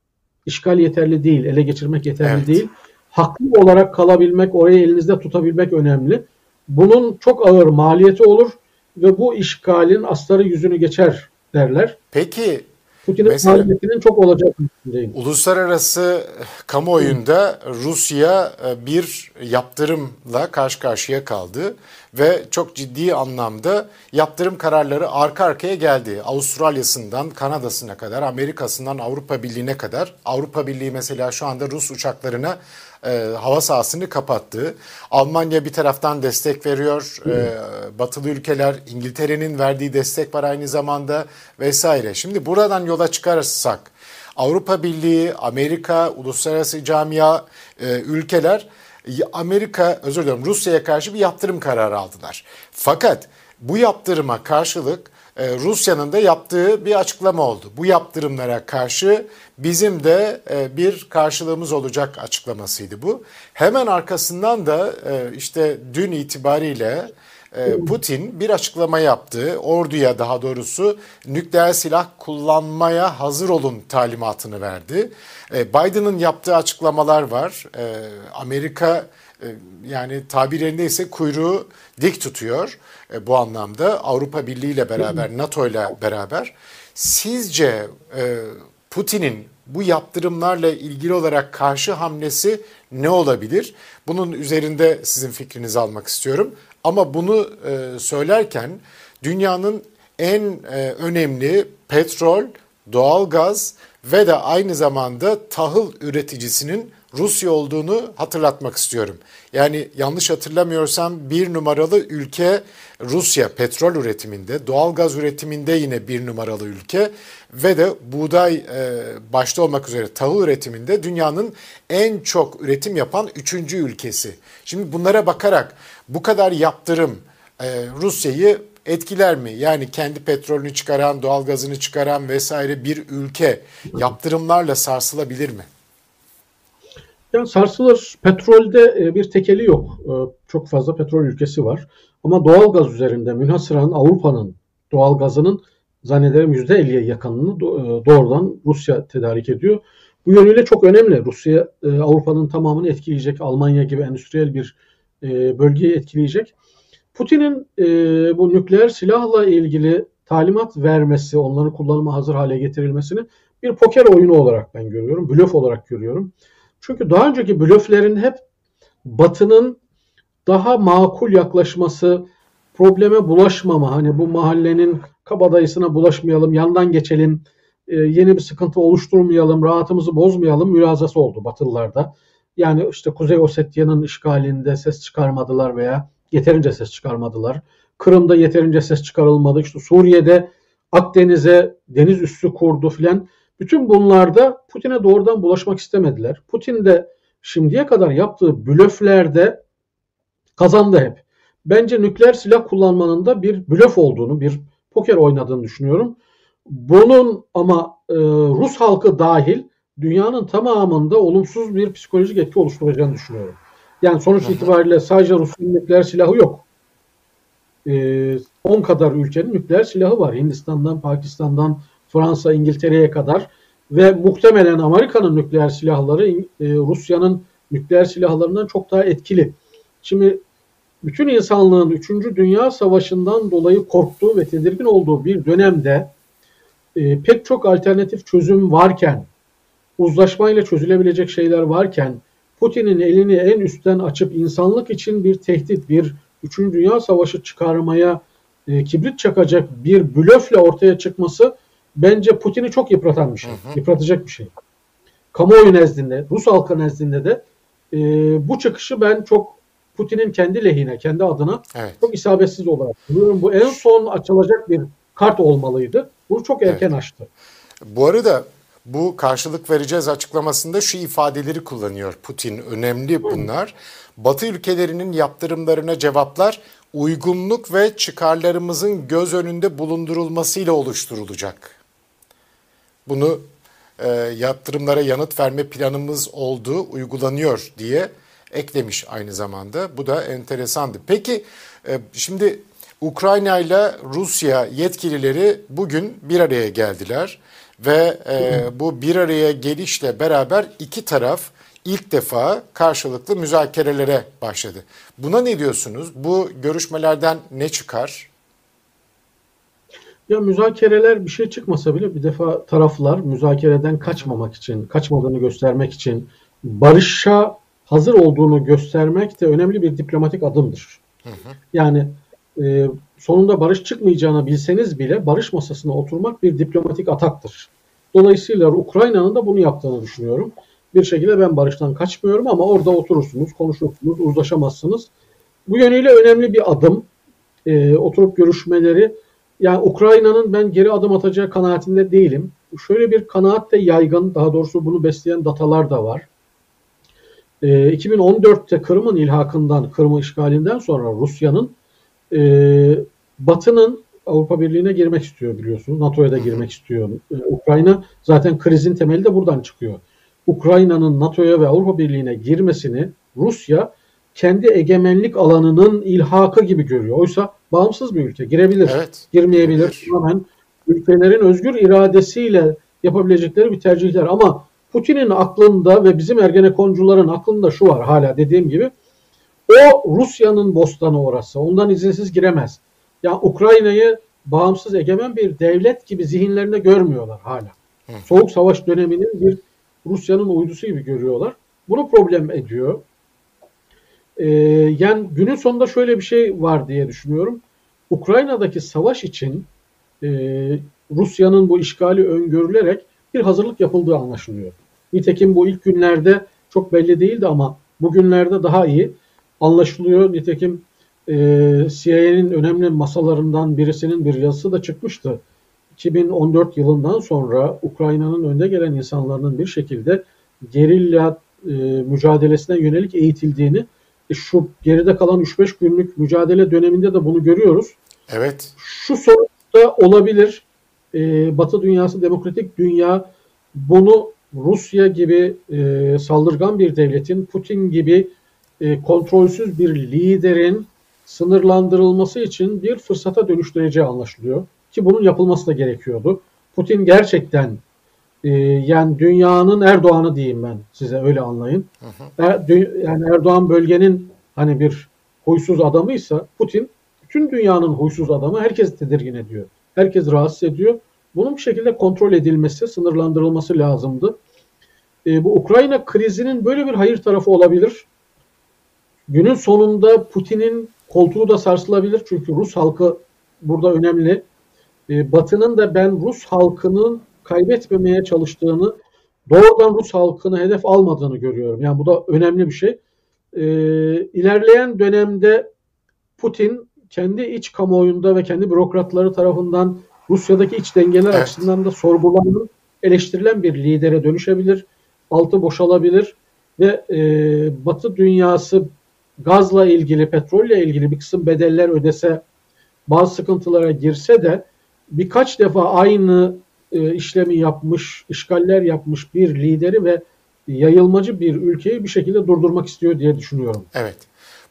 İşgal yeterli değil, ele geçirmek yeterli evet. değil haklı olarak kalabilmek, orayı elinizde tutabilmek önemli. Bunun çok ağır maliyeti olur ve bu işgalin astarı yüzünü geçer derler. Peki Putin'in Mesela, maliyetinin çok olacak. Uluslararası kamuoyunda Rusya e, bir yaptırımla karşı karşıya kaldı ve çok ciddi anlamda yaptırım kararları arka arkaya geldi. Avustralya'sından Kanada'sına kadar, Amerika'sından Avrupa Birliği'ne kadar. Avrupa Birliği mesela şu anda Rus uçaklarına e, hava sahasını kapattı. Almanya bir taraftan destek veriyor. E, batılı ülkeler İngiltere'nin verdiği destek var aynı zamanda vesaire. Şimdi buradan yola çıkarsak Avrupa Birliği, Amerika, uluslararası camia, e, ülkeler Amerika, özür dilerim Rusya'ya karşı bir yaptırım kararı aldılar. Fakat bu yaptırıma karşılık e, Rusya'nın da yaptığı bir açıklama oldu. Bu yaptırımlara karşı bizim de e, bir karşılığımız olacak açıklamasıydı bu. Hemen arkasından da e, işte dün itibariyle Putin bir açıklama yaptı. Orduya daha doğrusu nükleer silah kullanmaya hazır olun talimatını verdi. Biden'ın yaptığı açıklamalar var. Amerika yani tabir yerindeyse kuyruğu dik tutuyor e, bu anlamda Avrupa Birliği ile beraber, NATO ile beraber. Sizce e, Putin'in bu yaptırımlarla ilgili olarak karşı hamlesi ne olabilir? Bunun üzerinde sizin fikrinizi almak istiyorum. Ama bunu e, söylerken dünyanın en önemli petrol, doğalgaz ve de aynı zamanda tahıl üreticisinin Rusya olduğunu hatırlatmak istiyorum. Yani yanlış hatırlamıyorsam bir numaralı ülke Rusya petrol üretiminde, doğal gaz üretiminde yine bir numaralı ülke ve de buğday e, başta olmak üzere tahıl üretiminde dünyanın en çok üretim yapan üçüncü ülkesi. Şimdi bunlara bakarak bu kadar yaptırım e, Rusya'yı etkiler mi? Yani kendi petrolünü çıkaran, doğal gazını çıkaran vesaire bir ülke yaptırımlarla sarsılabilir mi? Yani sarsılır. Petrolde e, bir tekeli yok. E, çok fazla petrol ülkesi var. Ama doğal gaz üzerinde münhasıran Avrupa'nın doğal gazının zannederim %50'ye yakınını e, doğrudan Rusya tedarik ediyor. Bu yönüyle çok önemli. Rusya Avrupa'nın tamamını etkileyecek. Almanya gibi endüstriyel bir bölgeyi etkileyecek. Putin'in bu nükleer silahla ilgili talimat vermesi, onların kullanıma hazır hale getirilmesini bir poker oyunu olarak ben görüyorum. Blöf olarak görüyorum. Çünkü daha önceki blöflerin hep Batı'nın daha makul yaklaşması, probleme bulaşmama, hani bu mahallenin kabadayısına bulaşmayalım, yandan geçelim, e, yeni bir sıkıntı oluşturmayalım, rahatımızı bozmayalım mülazası oldu Batılılarda. Yani işte Kuzey Osetya'nın işgalinde ses çıkarmadılar veya yeterince ses çıkarmadılar. Kırım'da yeterince ses çıkarılmadı. İşte Suriye'de Akdeniz'e deniz üssü kurdu filan. Bütün bunlarda Putin'e doğrudan bulaşmak istemediler. Putin de şimdiye kadar yaptığı blöflerde kazandı hep. Bence nükleer silah kullanmanın da bir blöf olduğunu, bir poker oynadığını düşünüyorum. Bunun ama e, Rus halkı dahil dünyanın tamamında olumsuz bir psikolojik etki oluşturacağını düşünüyorum. Yani sonuç itibariyle sadece Rusya'nın nükleer silahı yok. 10 e, kadar ülkenin nükleer silahı var. Hindistan'dan, Pakistan'dan, Fransa, İngiltere'ye kadar ve muhtemelen Amerika'nın nükleer silahları e, Rusya'nın nükleer silahlarından çok daha etkili. Şimdi bütün insanlığın 3. Dünya Savaşı'ndan dolayı korktuğu ve tedirgin olduğu bir dönemde e, pek çok alternatif çözüm varken, uzlaşmayla çözülebilecek şeyler varken, Putin'in elini en üstten açıp insanlık için bir tehdit, bir 3. Dünya Savaşı çıkarmaya e, kibrit çakacak bir blöfle ortaya çıkması bence Putin'i çok yıpratan bir şey. Hı hı. Yıpratacak bir şey. Kamuoyu nezdinde, Rus halkı nezdinde de e, bu çıkışı ben çok Putin'in kendi lehine, kendi adına evet. çok isabetsiz olarak buluyorum. Bu en son açılacak bir kart olmalıydı. Bunu çok erken evet. açtı. Bu arada bu karşılık vereceğiz açıklamasında şu ifadeleri kullanıyor Putin. Önemli bunlar. Batı ülkelerinin yaptırımlarına cevaplar uygunluk ve çıkarlarımızın göz önünde bulundurulmasıyla oluşturulacak. Bunu e, yaptırımlara yanıt verme planımız olduğu uygulanıyor diye eklemiş aynı zamanda. Bu da enteresandı. Peki e, şimdi Ukrayna ile Rusya yetkilileri bugün bir araya geldiler ve e, bu bir araya gelişle beraber iki taraf ilk defa karşılıklı müzakerelere başladı. Buna ne diyorsunuz? Bu görüşmelerden ne çıkar? Ya müzakereler bir şey çıkmasa bile bir defa taraflar müzakereden kaçmamak için, kaçmadığını göstermek için barışa hazır olduğunu göstermek de önemli bir diplomatik adımdır. Hı hı. Yani e, sonunda barış çıkmayacağını bilseniz bile barış masasına oturmak bir diplomatik ataktır. Dolayısıyla Ukrayna'nın da bunu yaptığını düşünüyorum. Bir şekilde ben barıştan kaçmıyorum ama orada oturursunuz, konuşursunuz, uzlaşamazsınız. Bu yönüyle önemli bir adım. E, oturup görüşmeleri yani Ukrayna'nın ben geri adım atacağı kanaatinde değilim. Şöyle bir kanaat de yaygın, daha doğrusu bunu besleyen datalar da var. E, ee, 2014'te Kırım'ın ilhakından, Kırım'ın işgalinden sonra Rusya'nın e, Batı'nın Avrupa Birliği'ne girmek istiyor biliyorsunuz. NATO'ya da girmek istiyor. Ee, Ukrayna zaten krizin temeli de buradan çıkıyor. Ukrayna'nın NATO'ya ve Avrupa Birliği'ne girmesini Rusya kendi egemenlik alanının ilhakı gibi görüyor. Oysa bağımsız bir ülke. Girebilir, evet. girmeyebilir. Tamamen ülkelerin özgür iradesiyle yapabilecekleri bir tercihler. Ama Putin'in aklında ve bizim Ergenekoncuların aklında şu var hala dediğim gibi. O Rusya'nın bostanı orası. Ondan izinsiz giremez. Ya yani Ukrayna'yı bağımsız egemen bir devlet gibi zihinlerinde görmüyorlar hala. Soğuk savaş döneminin bir Rusya'nın uydusu gibi görüyorlar. Bunu problem ediyor. Ee, yani günün sonunda şöyle bir şey var diye düşünüyorum. Ukrayna'daki savaş için e, Rusya'nın bu işgali öngörülerek bir hazırlık yapıldığı anlaşılıyor. Nitekim bu ilk günlerde çok belli değildi ama bugünlerde daha iyi anlaşılıyor. Nitekim e, CIA'nin önemli masalarından birisinin bir yazısı da çıkmıştı. 2014 yılından sonra Ukrayna'nın önde gelen insanların bir şekilde gerilla e, mücadelesine yönelik eğitildiğini e, şu geride kalan 3-5 günlük mücadele döneminde de bunu görüyoruz. Evet. Şu sonuçta olabilir. E, Batı dünyası, demokratik dünya bunu Rusya gibi e, saldırgan bir devletin, Putin gibi e, kontrolsüz bir liderin sınırlandırılması için bir fırsata dönüştüreceği anlaşılıyor. Ki bunun yapılması da gerekiyordu. Putin gerçekten e, yani dünyanın Erdoğan'ı diyeyim ben size öyle anlayın. Hı hı. Er, yani Erdoğan bölgenin hani bir huysuz adamıysa Putin bütün dünyanın huysuz adamı herkes tedirgin ediyor. Herkes rahatsız ediyor. Bunun bir şekilde kontrol edilmesi, sınırlandırılması lazımdı. E, bu Ukrayna krizinin böyle bir hayır tarafı olabilir. Günün sonunda Putin'in koltuğu da sarsılabilir. Çünkü Rus halkı burada önemli. E, Batı'nın da ben Rus halkının kaybetmemeye çalıştığını, doğrudan Rus halkını hedef almadığını görüyorum. Yani bu da önemli bir şey. E, ilerleyen dönemde Putin kendi iç kamuoyunda ve kendi bürokratları tarafından Rusya'daki iç dengeler evet. açısından da sorgulanıp eleştirilen bir lidere dönüşebilir. Altı boşalabilir ve e, Batı dünyası gazla ilgili, petrolle ilgili bir kısım bedeller ödese, bazı sıkıntılara girse de birkaç defa aynı e, işlemi yapmış, işgaller yapmış bir lideri ve yayılmacı bir ülkeyi bir şekilde durdurmak istiyor diye düşünüyorum. Evet.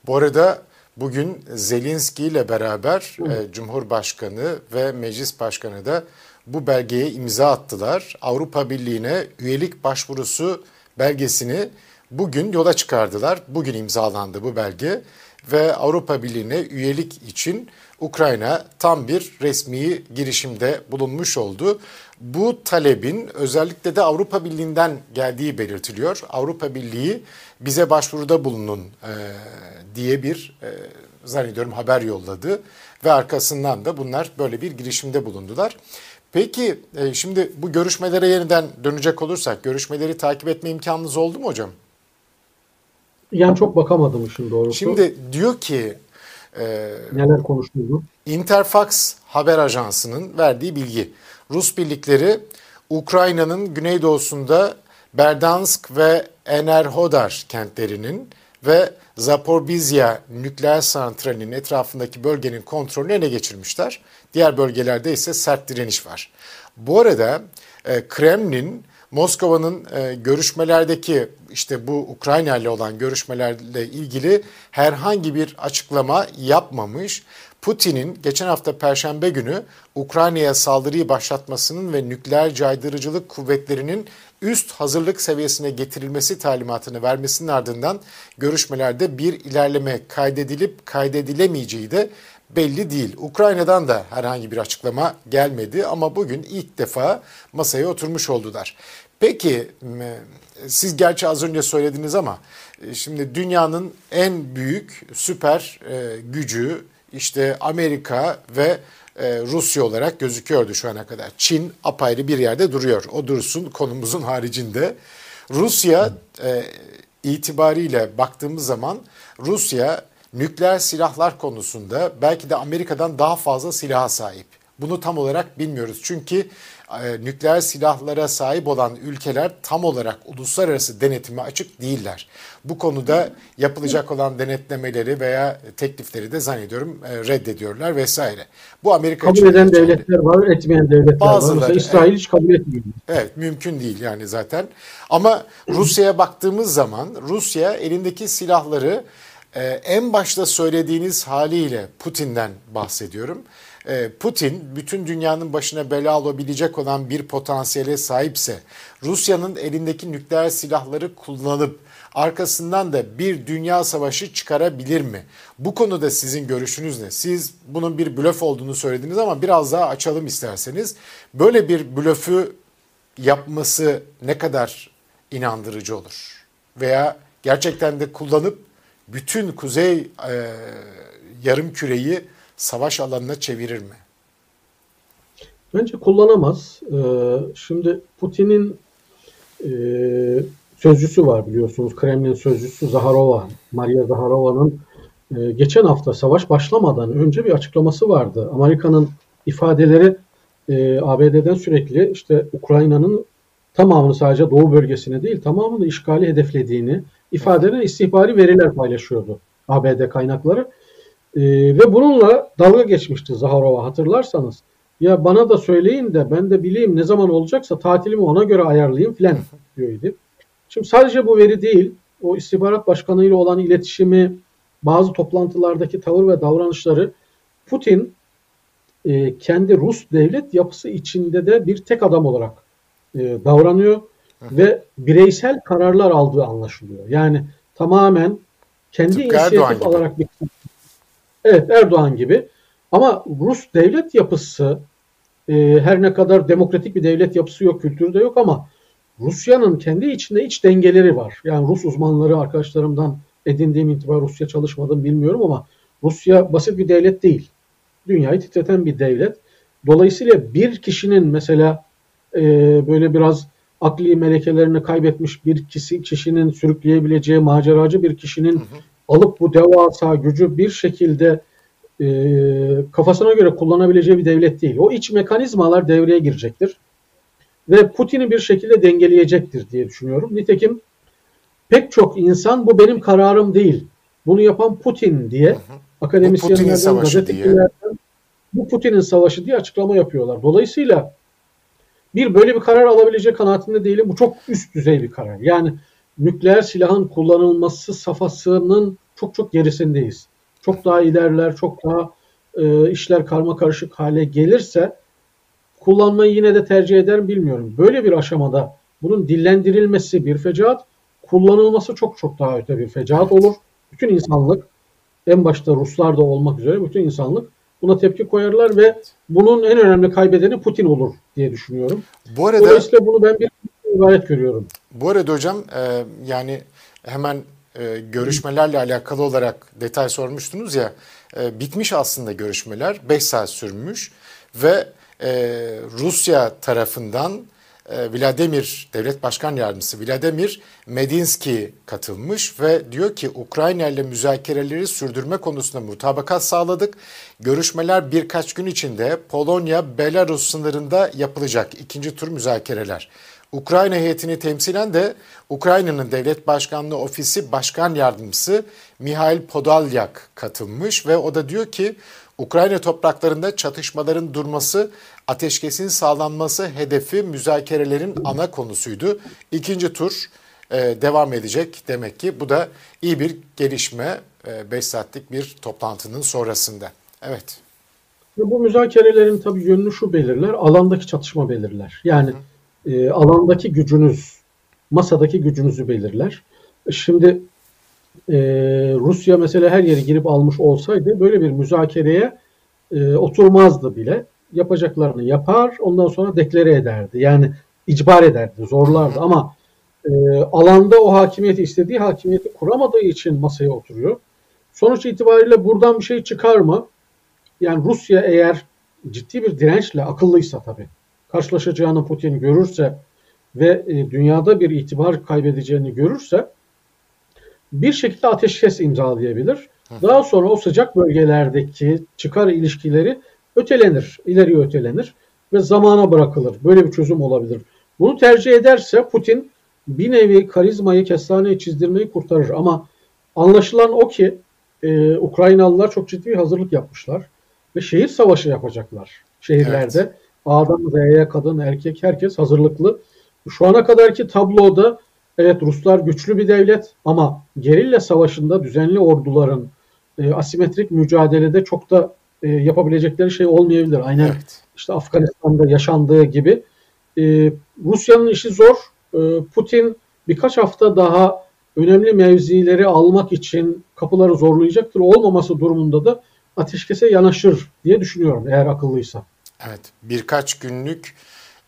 Bu arada bugün Zelinski ile beraber e, Cumhurbaşkanı ve Meclis Başkanı da bu belgeye imza attılar. Avrupa Birliği'ne üyelik başvurusu belgesini bugün yola çıkardılar. Bugün imzalandı bu belge ve Avrupa Birliği'ne üyelik için Ukrayna tam bir resmi girişimde bulunmuş oldu. Bu talebin özellikle de Avrupa Birliği'nden geldiği belirtiliyor. Avrupa Birliği bize başvuruda bulunun e, diye bir e, zannediyorum haber yolladı ve arkasından da bunlar böyle bir girişimde bulundular. Peki e, şimdi bu görüşmelere yeniden dönecek olursak görüşmeleri takip etme imkanınız oldu mu hocam? Yani çok bakamadım işin doğrusu. Şimdi diyor ki e, neler konuştuğunu. Interfax haber ajansının verdiği bilgi. Rus birlikleri Ukrayna'nın güneydoğusunda Berdansk ve Enerhodar kentlerinin ve Zaporizhia nükleer santralinin etrafındaki bölgenin kontrolünü ele geçirmişler. Diğer bölgelerde ise sert direniş var. Bu arada e, Kremlin Moskova'nın e, görüşmelerdeki işte bu Ukrayna ile olan görüşmelerle ilgili herhangi bir açıklama yapmamış. Putin'in geçen hafta Perşembe günü Ukrayna'ya saldırıyı başlatmasının ve nükleer caydırıcılık kuvvetlerinin üst hazırlık seviyesine getirilmesi talimatını vermesinin ardından görüşmelerde bir ilerleme kaydedilip kaydedilemeyeceği de belli değil. Ukrayna'dan da herhangi bir açıklama gelmedi ama bugün ilk defa masaya oturmuş oldular. Peki siz gerçi az önce söylediniz ama e, şimdi dünyanın en büyük süper e, gücü işte Amerika ve e, Rusya olarak gözüküyordu şu ana kadar. Çin apayrı bir yerde duruyor. O dursun konumuzun haricinde. Rusya e, itibariyle baktığımız zaman Rusya nükleer silahlar konusunda belki de Amerika'dan daha fazla silaha sahip. Bunu tam olarak bilmiyoruz. Çünkü nükleer silahlara sahip olan ülkeler tam olarak uluslararası denetime açık değiller. Bu konuda yapılacak olan denetlemeleri veya teklifleri de zannediyorum e, reddediyorlar vesaire. Bu Amerika kabul eden geçerli. devletler var, etmeyen devletler Bazıları, var. Mesela İsrail evet, hiç kabul etmiyor. Evet, mümkün değil yani zaten. Ama Rusya'ya baktığımız zaman Rusya elindeki silahları e, en başta söylediğiniz haliyle Putin'den bahsediyorum ee, Putin bütün dünyanın başına bela olabilecek olan bir potansiyele sahipse Rusya'nın elindeki nükleer silahları kullanıp arkasından da bir dünya savaşı çıkarabilir mi? Bu konuda sizin görüşünüz ne? Siz bunun bir blöf olduğunu söylediniz ama biraz daha açalım isterseniz. Böyle bir blöfü yapması ne kadar inandırıcı olur? Veya gerçekten de kullanıp bütün kuzey e, yarım küreyi savaş alanına çevirir mi? Bence kullanamaz. Ee, şimdi Putin'in e, sözcüsü var biliyorsunuz. Kremlin sözcüsü Zaharova, Maria Zaharova'nın e, geçen hafta savaş başlamadan önce bir açıklaması vardı. Amerika'nın ifadeleri e, ABD'den sürekli işte Ukrayna'nın tamamını sadece doğu bölgesine değil tamamını işgali hedeflediğini ifade istihbari veriler paylaşıyordu ABD kaynakları. E, ve bununla dalga geçmişti Zaharova hatırlarsanız. Ya bana da söyleyin de ben de bileyim ne zaman olacaksa tatilimi ona göre ayarlayayım filan diyordu. Şimdi sadece bu veri değil, o istihbarat başkanı ile olan iletişimi, bazı toplantılardaki tavır ve davranışları Putin e, kendi Rus devlet yapısı içinde de bir tek adam olarak e, davranıyor ve bireysel kararlar aldığı anlaşılıyor. Yani tamamen kendi Tıpkı inisiyatif alarak bir Evet Erdoğan gibi. Ama Rus devlet yapısı e, her ne kadar demokratik bir devlet yapısı yok, kültürü de yok ama Rusya'nın kendi içinde iç dengeleri var. Yani Rus uzmanları arkadaşlarımdan edindiğim itibar Rusya çalışmadım bilmiyorum ama Rusya basit bir devlet değil. Dünyayı titreten bir devlet. Dolayısıyla bir kişinin mesela e, böyle biraz akli melekelerini kaybetmiş bir kişi, kişinin sürükleyebileceği maceracı bir kişinin hı hı alıp bu devasa gücü bir şekilde e, kafasına göre kullanabileceği bir devlet değil. O iç mekanizmalar devreye girecektir. Ve Putin'i bir şekilde dengeleyecektir diye düşünüyorum. Nitekim pek çok insan bu benim kararım değil. Bunu yapan Putin diye akademisyenlerden, gazetecilerden bu Putin'in savaşı diye açıklama yapıyorlar. Dolayısıyla bir böyle bir karar alabilecek kanaatinde değilim. Bu çok üst düzey bir karar. Yani nükleer silahın kullanılması safhasının çok çok gerisindeyiz. Çok daha ilerler, çok daha e, işler karma karışık hale gelirse kullanmayı yine de tercih eder bilmiyorum. Böyle bir aşamada bunun dillendirilmesi bir fecaat, kullanılması çok çok daha öte bir fecaat olur. Bütün insanlık, en başta Ruslar da olmak üzere bütün insanlık buna tepki koyarlar ve bunun en önemli kaybedeni Putin olur diye düşünüyorum. Bu arada Dolayısıyla bunu ben bir ibaret görüyorum. Bu arada hocam e, yani hemen e, görüşmelerle alakalı olarak detay sormuştunuz ya e, bitmiş aslında görüşmeler 5 saat sürmüş ve e, Rusya tarafından e, Vladimir Devlet Başkan Yardımcısı Vladimir Medinsky katılmış ve diyor ki Ukrayna ile müzakereleri sürdürme konusunda mutabakat sağladık. Görüşmeler birkaç gün içinde Polonya Belarus sınırında yapılacak ikinci tur müzakereler. Ukrayna heyetini temsilen de Ukrayna'nın Devlet Başkanlığı Ofisi Başkan Yardımcısı Mihail Podolyak katılmış ve o da diyor ki Ukrayna topraklarında çatışmaların durması, ateşkesin sağlanması hedefi müzakerelerin ana konusuydu. İkinci tur e, devam edecek demek ki bu da iyi bir gelişme 5 e, saatlik bir toplantının sonrasında. Evet. Bu müzakerelerin tabii yönünü şu belirler, alandaki çatışma belirler. Yani Hı e, alandaki gücünüz, masadaki gücünüzü belirler. Şimdi e, Rusya mesela her yeri girip almış olsaydı böyle bir müzakereye e, oturmazdı bile. Yapacaklarını yapar, ondan sonra deklare ederdi. Yani icbar ederdi, zorlardı ama e, alanda o hakimiyeti istediği hakimiyeti kuramadığı için masaya oturuyor. Sonuç itibariyle buradan bir şey çıkar mı? Yani Rusya eğer ciddi bir dirençle akıllıysa tabii karşılaşacağını Putin görürse ve e, dünyada bir itibar kaybedeceğini görürse bir şekilde ateşkes imzalayabilir. Daha sonra o sıcak bölgelerdeki çıkar ilişkileri ötelenir, ileriye ötelenir ve zamana bırakılır. Böyle bir çözüm olabilir. Bunu tercih ederse Putin bir nevi karizmayı, kestaneyi çizdirmeyi kurtarır. Ama anlaşılan o ki e, Ukraynalılar çok ciddi hazırlık yapmışlar ve şehir savaşı yapacaklar şehirlerde. Evet. A'dan Z'ye kadın, erkek herkes hazırlıklı. Şu ana kadarki tabloda evet Ruslar güçlü bir devlet ama gerilla savaşında düzenli orduların e, asimetrik mücadelede çok da e, yapabilecekleri şey olmayabilir. Aynen evet. işte Afganistan'da yaşandığı gibi. E, Rusya'nın işi zor. E, Putin birkaç hafta daha önemli mevzileri almak için kapıları zorlayacaktır. Olmaması durumunda da ateşkese yanaşır diye düşünüyorum eğer akıllıysa. Evet birkaç günlük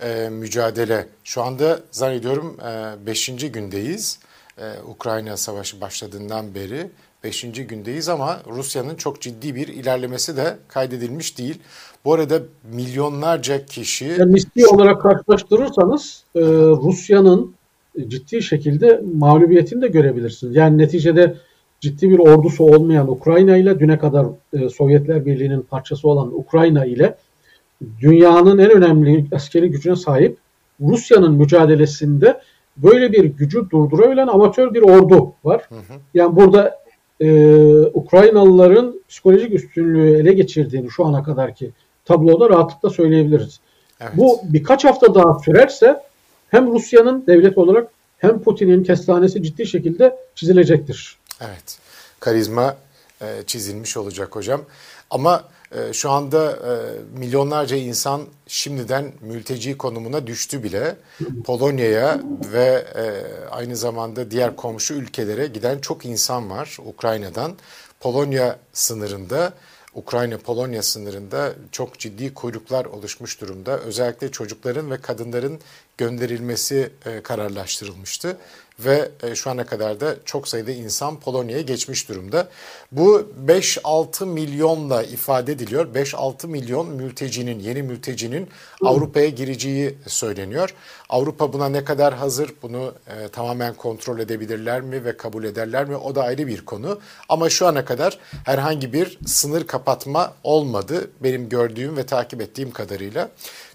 e, mücadele. Şu anda zannediyorum 5. E, gündeyiz. E, Ukrayna Savaşı başladığından beri 5. gündeyiz ama Rusya'nın çok ciddi bir ilerlemesi de kaydedilmiş değil. Bu arada milyonlarca kişi... Yani misli olarak karşılaştırırsanız e, Rusya'nın ciddi şekilde mağlubiyetini de görebilirsiniz. Yani neticede ciddi bir ordusu olmayan Ukrayna ile düne kadar e, Sovyetler Birliği'nin parçası olan Ukrayna ile dünyanın en önemli askeri gücüne sahip Rusya'nın mücadelesinde böyle bir gücü durdurabilen amatör bir ordu var. Hı hı. Yani burada e, Ukraynalıların psikolojik üstünlüğü ele geçirdiğini şu ana kadarki tabloda rahatlıkla söyleyebiliriz. Evet. Bu birkaç hafta daha sürerse hem Rusya'nın devlet olarak hem Putin'in kestanesi ciddi şekilde çizilecektir. Evet. Karizma e, çizilmiş olacak hocam. Ama şu anda e, milyonlarca insan şimdiden mülteci konumuna düştü bile. Polonya'ya ve e, aynı zamanda diğer komşu ülkelere giden çok insan var Ukrayna'dan. Polonya sınırında Ukrayna-Polonya sınırında çok ciddi kuyruklar oluşmuş durumda. Özellikle çocukların ve kadınların gönderilmesi e, kararlaştırılmıştı ve e, şu ana kadar da çok sayıda insan Polonya'ya geçmiş durumda. Bu 5-6 milyonla ifade ediliyor. 5-6 milyon mültecinin, yeni mültecinin Avrupa'ya gireceği söyleniyor. Avrupa buna ne kadar hazır, bunu e, tamamen kontrol edebilirler mi ve kabul ederler mi o da ayrı bir konu. Ama şu ana kadar herhangi bir sınır kapatma olmadı benim gördüğüm ve takip ettiğim kadarıyla.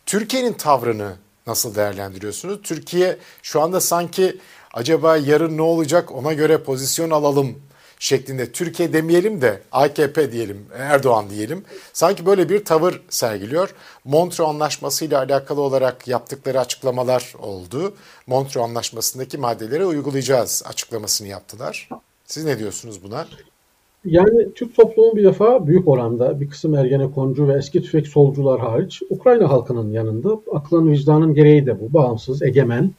Türkiye'nin tavrını nasıl değerlendiriyorsunuz? Türkiye şu anda sanki acaba yarın ne olacak ona göre pozisyon alalım şeklinde Türkiye demeyelim de AKP diyelim, Erdoğan diyelim. Sanki böyle bir tavır sergiliyor. Montreux Anlaşması ile alakalı olarak yaptıkları açıklamalar oldu. Montreux Anlaşması'ndaki maddeleri uygulayacağız açıklamasını yaptılar. Siz ne diyorsunuz buna? Yani Türk toplumu bir defa büyük oranda bir kısım Ergenekoncu ve eski tüfek solcular hariç Ukrayna halkının yanında aklın vicdanın gereği de bu. Bağımsız, egemen,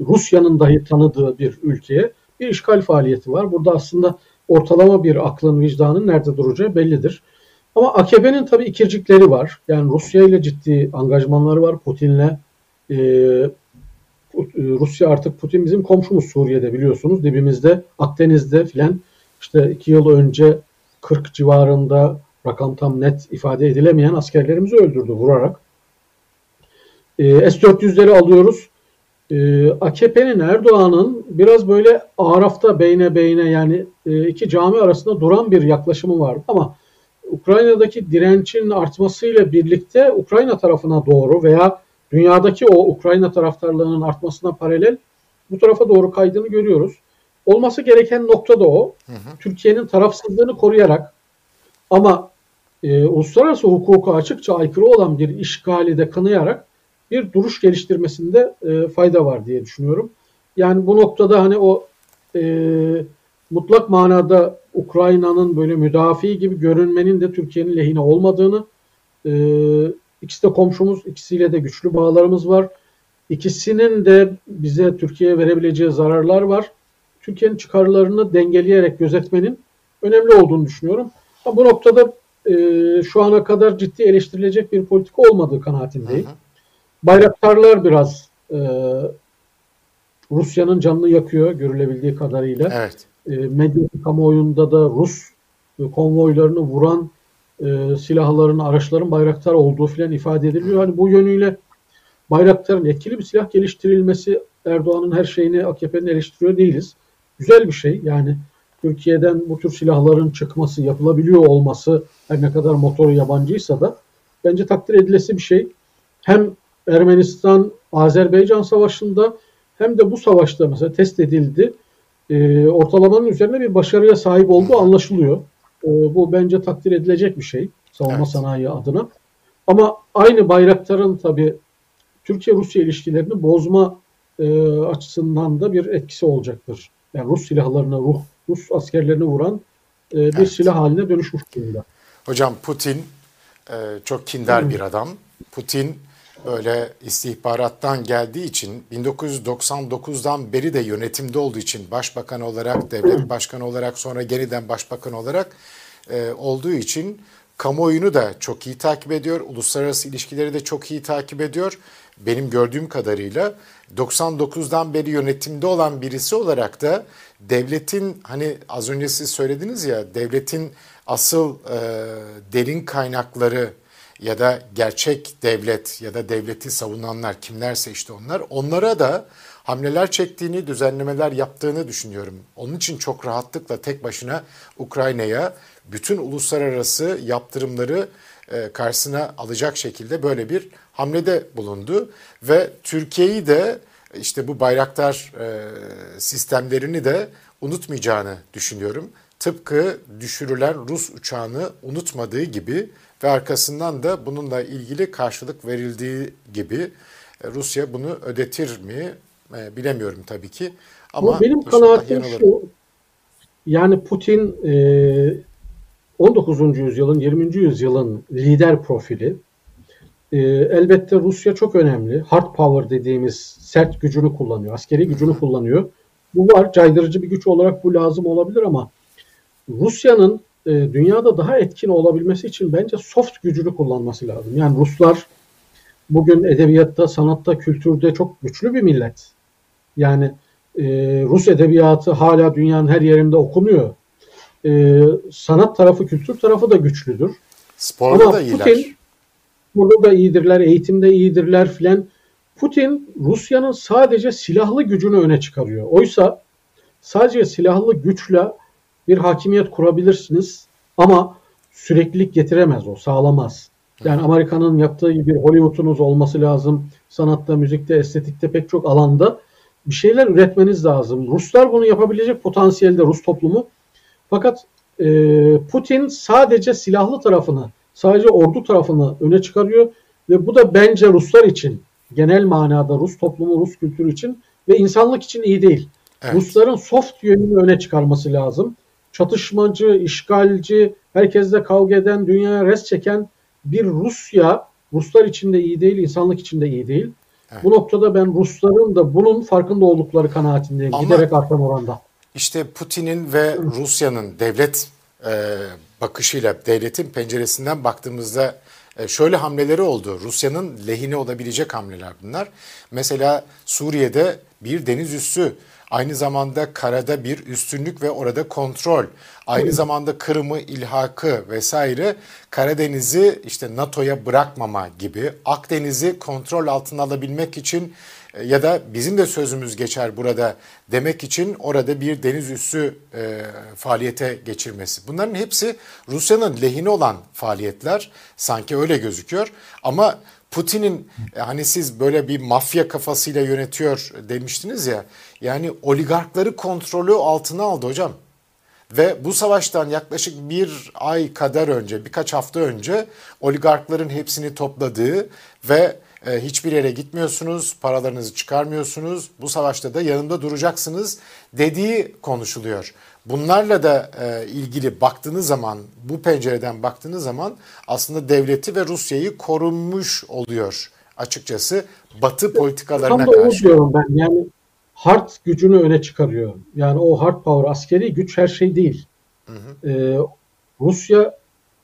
Rusya'nın dahi tanıdığı bir ülkeye bir işgal faaliyeti var. Burada aslında ortalama bir aklın vicdanın nerede duracağı bellidir. Ama AKP'nin tabii ikircikleri var. Yani Rusya ile ciddi angajmanları var. Putin'le e, Rusya artık Putin bizim komşumuz Suriye'de biliyorsunuz. Dibimizde Akdeniz'de filan işte iki yıl önce 40 civarında rakam tam net ifade edilemeyen askerlerimizi öldürdü vurarak. E, S-400'leri alıyoruz. E, AKP'nin Erdoğan'ın biraz böyle Araf'ta beyne beyne yani e, iki cami arasında duran bir yaklaşımı var. Ama Ukrayna'daki direncin artmasıyla birlikte Ukrayna tarafına doğru veya dünyadaki o Ukrayna taraftarlığının artmasına paralel bu tarafa doğru kaydığını görüyoruz. Olması gereken nokta da o. Türkiye'nin tarafsızlığını koruyarak ama e, uluslararası hukuka açıkça aykırı olan bir işgali de kınayarak bir duruş geliştirmesinde e, fayda var diye düşünüyorum. Yani bu noktada hani o e, mutlak manada Ukrayna'nın böyle müdafi gibi görünmenin de Türkiye'nin lehine olmadığını, e, ikisi de komşumuz, ikisiyle de güçlü bağlarımız var. İkisinin de bize Türkiye'ye verebileceği zararlar var. Türkiye'nin çıkarlarını dengeleyerek gözetmenin önemli olduğunu düşünüyorum. Ama bu noktada e, şu ana kadar ciddi eleştirilecek bir politika olmadığı kanaatindeyim. Hı hı. Bayraktarlar biraz e, Rusya'nın canını yakıyor görülebildiği kadarıyla. Evet. E, medya kamuoyunda da Rus e, konvoylarını vuran e, silahların, araçların bayraktar olduğu filan ifade ediliyor. Hani bu yönüyle bayraktarın etkili bir silah geliştirilmesi Erdoğan'ın her şeyini AKP'nin eleştiriyor değiliz. Güzel bir şey. Yani Türkiye'den bu tür silahların çıkması, yapılabiliyor olması her ne kadar motoru yabancıysa da bence takdir edilesi bir şey. Hem Ermenistan Azerbaycan savaşında hem de bu savaşta mesela test edildi. E, ortalamanın üzerine bir başarıya sahip olduğu anlaşılıyor. E, bu bence takdir edilecek bir şey savunma evet. sanayi adına. Ama aynı Bayraktar'ın tabii Türkiye-Rusya ilişkilerini bozma e, açısından da bir etkisi olacaktır. Yani Rus silahlarına, Rus, Rus askerlerini vuran e, bir evet. silah haline dönüşmüş durumda. Hocam Putin e, çok kinder bir adam. Putin öyle istihbarattan geldiği için 1999'dan beri de yönetimde olduğu için başbakan olarak, devlet başkanı olarak sonra yeniden başbakan olarak e, olduğu için kamuoyunu da çok iyi takip ediyor. Uluslararası ilişkileri de çok iyi takip ediyor. Benim gördüğüm kadarıyla 99'dan beri yönetimde olan birisi olarak da devletin hani az önce siz söylediniz ya devletin asıl e, derin kaynakları ya da gerçek devlet ya da devleti savunanlar kimlerse işte onlar onlara da hamleler çektiğini, düzenlemeler yaptığını düşünüyorum. Onun için çok rahatlıkla tek başına Ukrayna'ya bütün uluslararası yaptırımları karşısına alacak şekilde böyle bir hamlede bulundu ve Türkiye'yi de işte bu bayraktar e, sistemlerini de unutmayacağını düşünüyorum. Tıpkı düşürülen Rus uçağını unutmadığı gibi ve arkasından da bununla ilgili karşılık verildiği gibi e, Rusya bunu ödetir mi e, bilemiyorum tabii ki. Ama Bu benim kanaatim şu, yani Putin 19. yüzyılın 20. yüzyılın lider profili. Elbette Rusya çok önemli. Hard power dediğimiz sert gücünü kullanıyor, askeri gücünü kullanıyor. Bu var, caydırıcı bir güç olarak bu lazım olabilir ama Rusya'nın e, dünyada daha etkin olabilmesi için bence soft gücünü kullanması lazım. Yani Ruslar bugün edebiyatta, sanatta, kültürde çok güçlü bir millet. Yani e, Rus edebiyatı hala dünyanın her yerinde okunuyor. E, sanat tarafı, kültür tarafı da güçlüdür. Sporda Ama da iyiler. Putin, burada da iyidirler, eğitimde iyidirler filan. Putin Rusya'nın sadece silahlı gücünü öne çıkarıyor. Oysa sadece silahlı güçle bir hakimiyet kurabilirsiniz ama süreklilik getiremez o, sağlamaz. Yani Amerika'nın yaptığı gibi bir Hollywood'unuz olması lazım. Sanatta, müzikte, estetikte pek çok alanda bir şeyler üretmeniz lazım. Ruslar bunu yapabilecek potansiyelde Rus toplumu. Fakat e, Putin sadece silahlı tarafını, sadece ordu tarafını öne çıkarıyor ve bu da bence Ruslar için genel manada Rus toplumu, Rus kültürü için ve insanlık için iyi değil. Evet. Rusların soft yönünü öne çıkarması lazım çatışmacı, işgalci, herkesle kavga eden, dünyaya res çeken bir Rusya, Ruslar için de iyi değil, insanlık için de iyi değil. Evet. Bu noktada ben Rusların da bunun farkında oldukları kanaatindeyim. Ama giderek artan oranda. İşte Putin'in ve Rusya'nın devlet e, bakışıyla, devletin penceresinden baktığımızda e, şöyle hamleleri oldu. Rusya'nın lehine olabilecek hamleler bunlar. Mesela Suriye'de bir deniz üssü Aynı zamanda karada bir üstünlük ve orada kontrol. Aynı zamanda Kırım'ı ilhakı vesaire Karadeniz'i işte NATO'ya bırakmama gibi Akdeniz'i kontrol altına alabilmek için ya da bizim de sözümüz geçer burada demek için orada bir deniz üssü e, faaliyete geçirmesi. Bunların hepsi Rusya'nın lehine olan faaliyetler sanki öyle gözüküyor ama Putin'in e, hani siz böyle bir mafya kafasıyla yönetiyor demiştiniz ya. Yani oligarkları kontrolü altına aldı hocam. Ve bu savaştan yaklaşık bir ay kadar önce, birkaç hafta önce oligarkların hepsini topladığı ve e, hiçbir yere gitmiyorsunuz, paralarınızı çıkarmıyorsunuz, bu savaşta da yanımda duracaksınız dediği konuşuluyor. Bunlarla da e, ilgili baktığınız zaman, bu pencereden baktığınız zaman aslında devleti ve Rusya'yı korunmuş oluyor açıkçası Batı politikalarına Tam da karşı. diyorum ben yani hard gücünü öne çıkarıyor. Yani o hard power askeri güç her şey değil. Hı hı. Ee, Rusya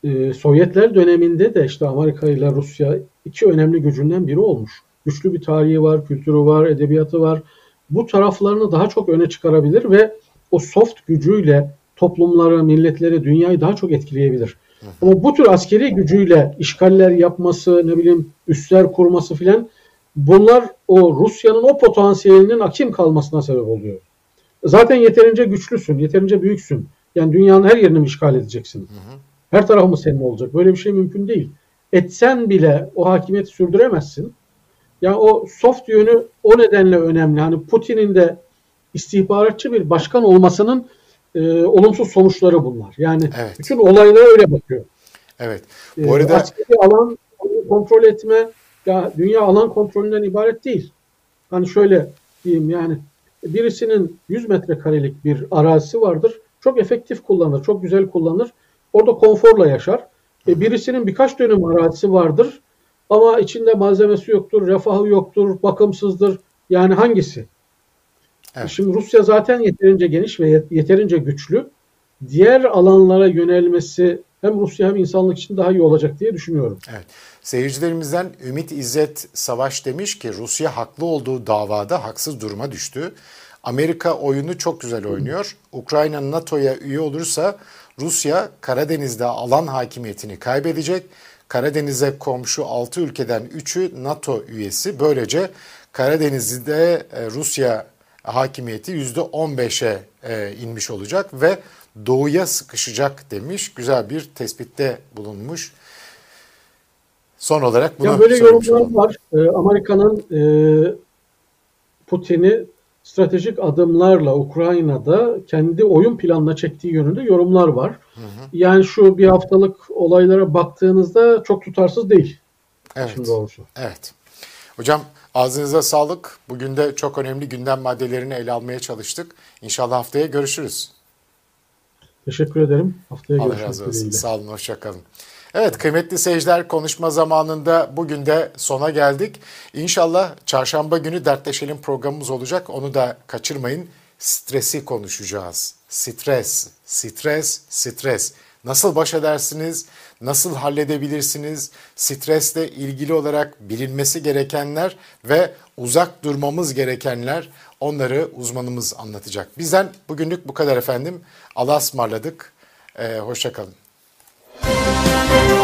e, Sovyetler döneminde de işte Amerika ile Rusya iki önemli gücünden biri olmuş. Güçlü bir tarihi var, kültürü var, edebiyatı var. Bu taraflarını daha çok öne çıkarabilir ve o soft gücüyle toplumları, milletleri, dünyayı daha çok etkileyebilir. Ama bu tür askeri gücüyle işgaller yapması, ne bileyim üsler kurması filan bunlar o Rusya'nın o potansiyelinin akim kalmasına sebep oluyor. Zaten yeterince güçlüsün, yeterince büyüksün. Yani dünyanın her yerini işgal edeceksin? Her tarafı mı senin olacak? Böyle bir şey mümkün değil. Etsen bile o hakimiyeti sürdüremezsin. Yani o soft yönü o nedenle önemli. Hani Putin'in de istihbaratçı bir başkan olmasının e, olumsuz sonuçları bunlar. Yani evet. bütün olaylara öyle bakıyor. Evet. Bu e, arada askeri alan kontrol etme ya dünya alan kontrolünden ibaret değil. Hani şöyle diyeyim yani birisinin 100 metrekarelik bir arazisi vardır. Çok efektif kullanır, çok güzel kullanır. Orada konforla yaşar. E, birisinin birkaç dönüm arazisi vardır ama içinde malzemesi yoktur, refahı yoktur, bakımsızdır. Yani hangisi? Evet. Şimdi Rusya zaten yeterince geniş ve yeterince güçlü. Diğer alanlara yönelmesi hem Rusya hem insanlık için daha iyi olacak diye düşünüyorum. Evet. Seyircilerimizden Ümit İzzet Savaş demiş ki Rusya haklı olduğu davada haksız duruma düştü. Amerika oyunu çok güzel oynuyor. Ukrayna NATO'ya üye olursa Rusya Karadeniz'de alan hakimiyetini kaybedecek. Karadeniz'e komşu 6 ülkeden 3'ü NATO üyesi. Böylece Karadeniz'de e, Rusya hakimiyeti %15'e e, inmiş olacak ve doğuya sıkışacak demiş. Güzel bir tespitte bulunmuş. Son olarak bunu ya böyle yorumlar olalım. var. Ee, Amerika'nın e, Putin'i stratejik adımlarla Ukrayna'da kendi oyun planına çektiği yönünde yorumlar var. Hı hı. Yani şu bir haftalık olaylara baktığınızda çok tutarsız değil. Evet. Şimdi doğrusu. Evet. Hocam ağzınıza sağlık. Bugün de çok önemli gündem maddelerini ele almaya çalıştık. İnşallah haftaya görüşürüz. Teşekkür ederim. Haftaya Allah görüşmek olsun. Sağ olun, hoşçakalın. Evet kıymetli seyirciler konuşma zamanında bugün de sona geldik. İnşallah çarşamba günü dertleşelim programımız olacak. Onu da kaçırmayın. Stresi konuşacağız. Stres, stres, stres. Nasıl baş edersiniz? Nasıl halledebilirsiniz? Stresle ilgili olarak bilinmesi gerekenler ve uzak durmamız gerekenler onları uzmanımız anlatacak. Bizden bugünlük bu kadar efendim. Allah'a ısmarladık. Ee, Hoşçakalın. Música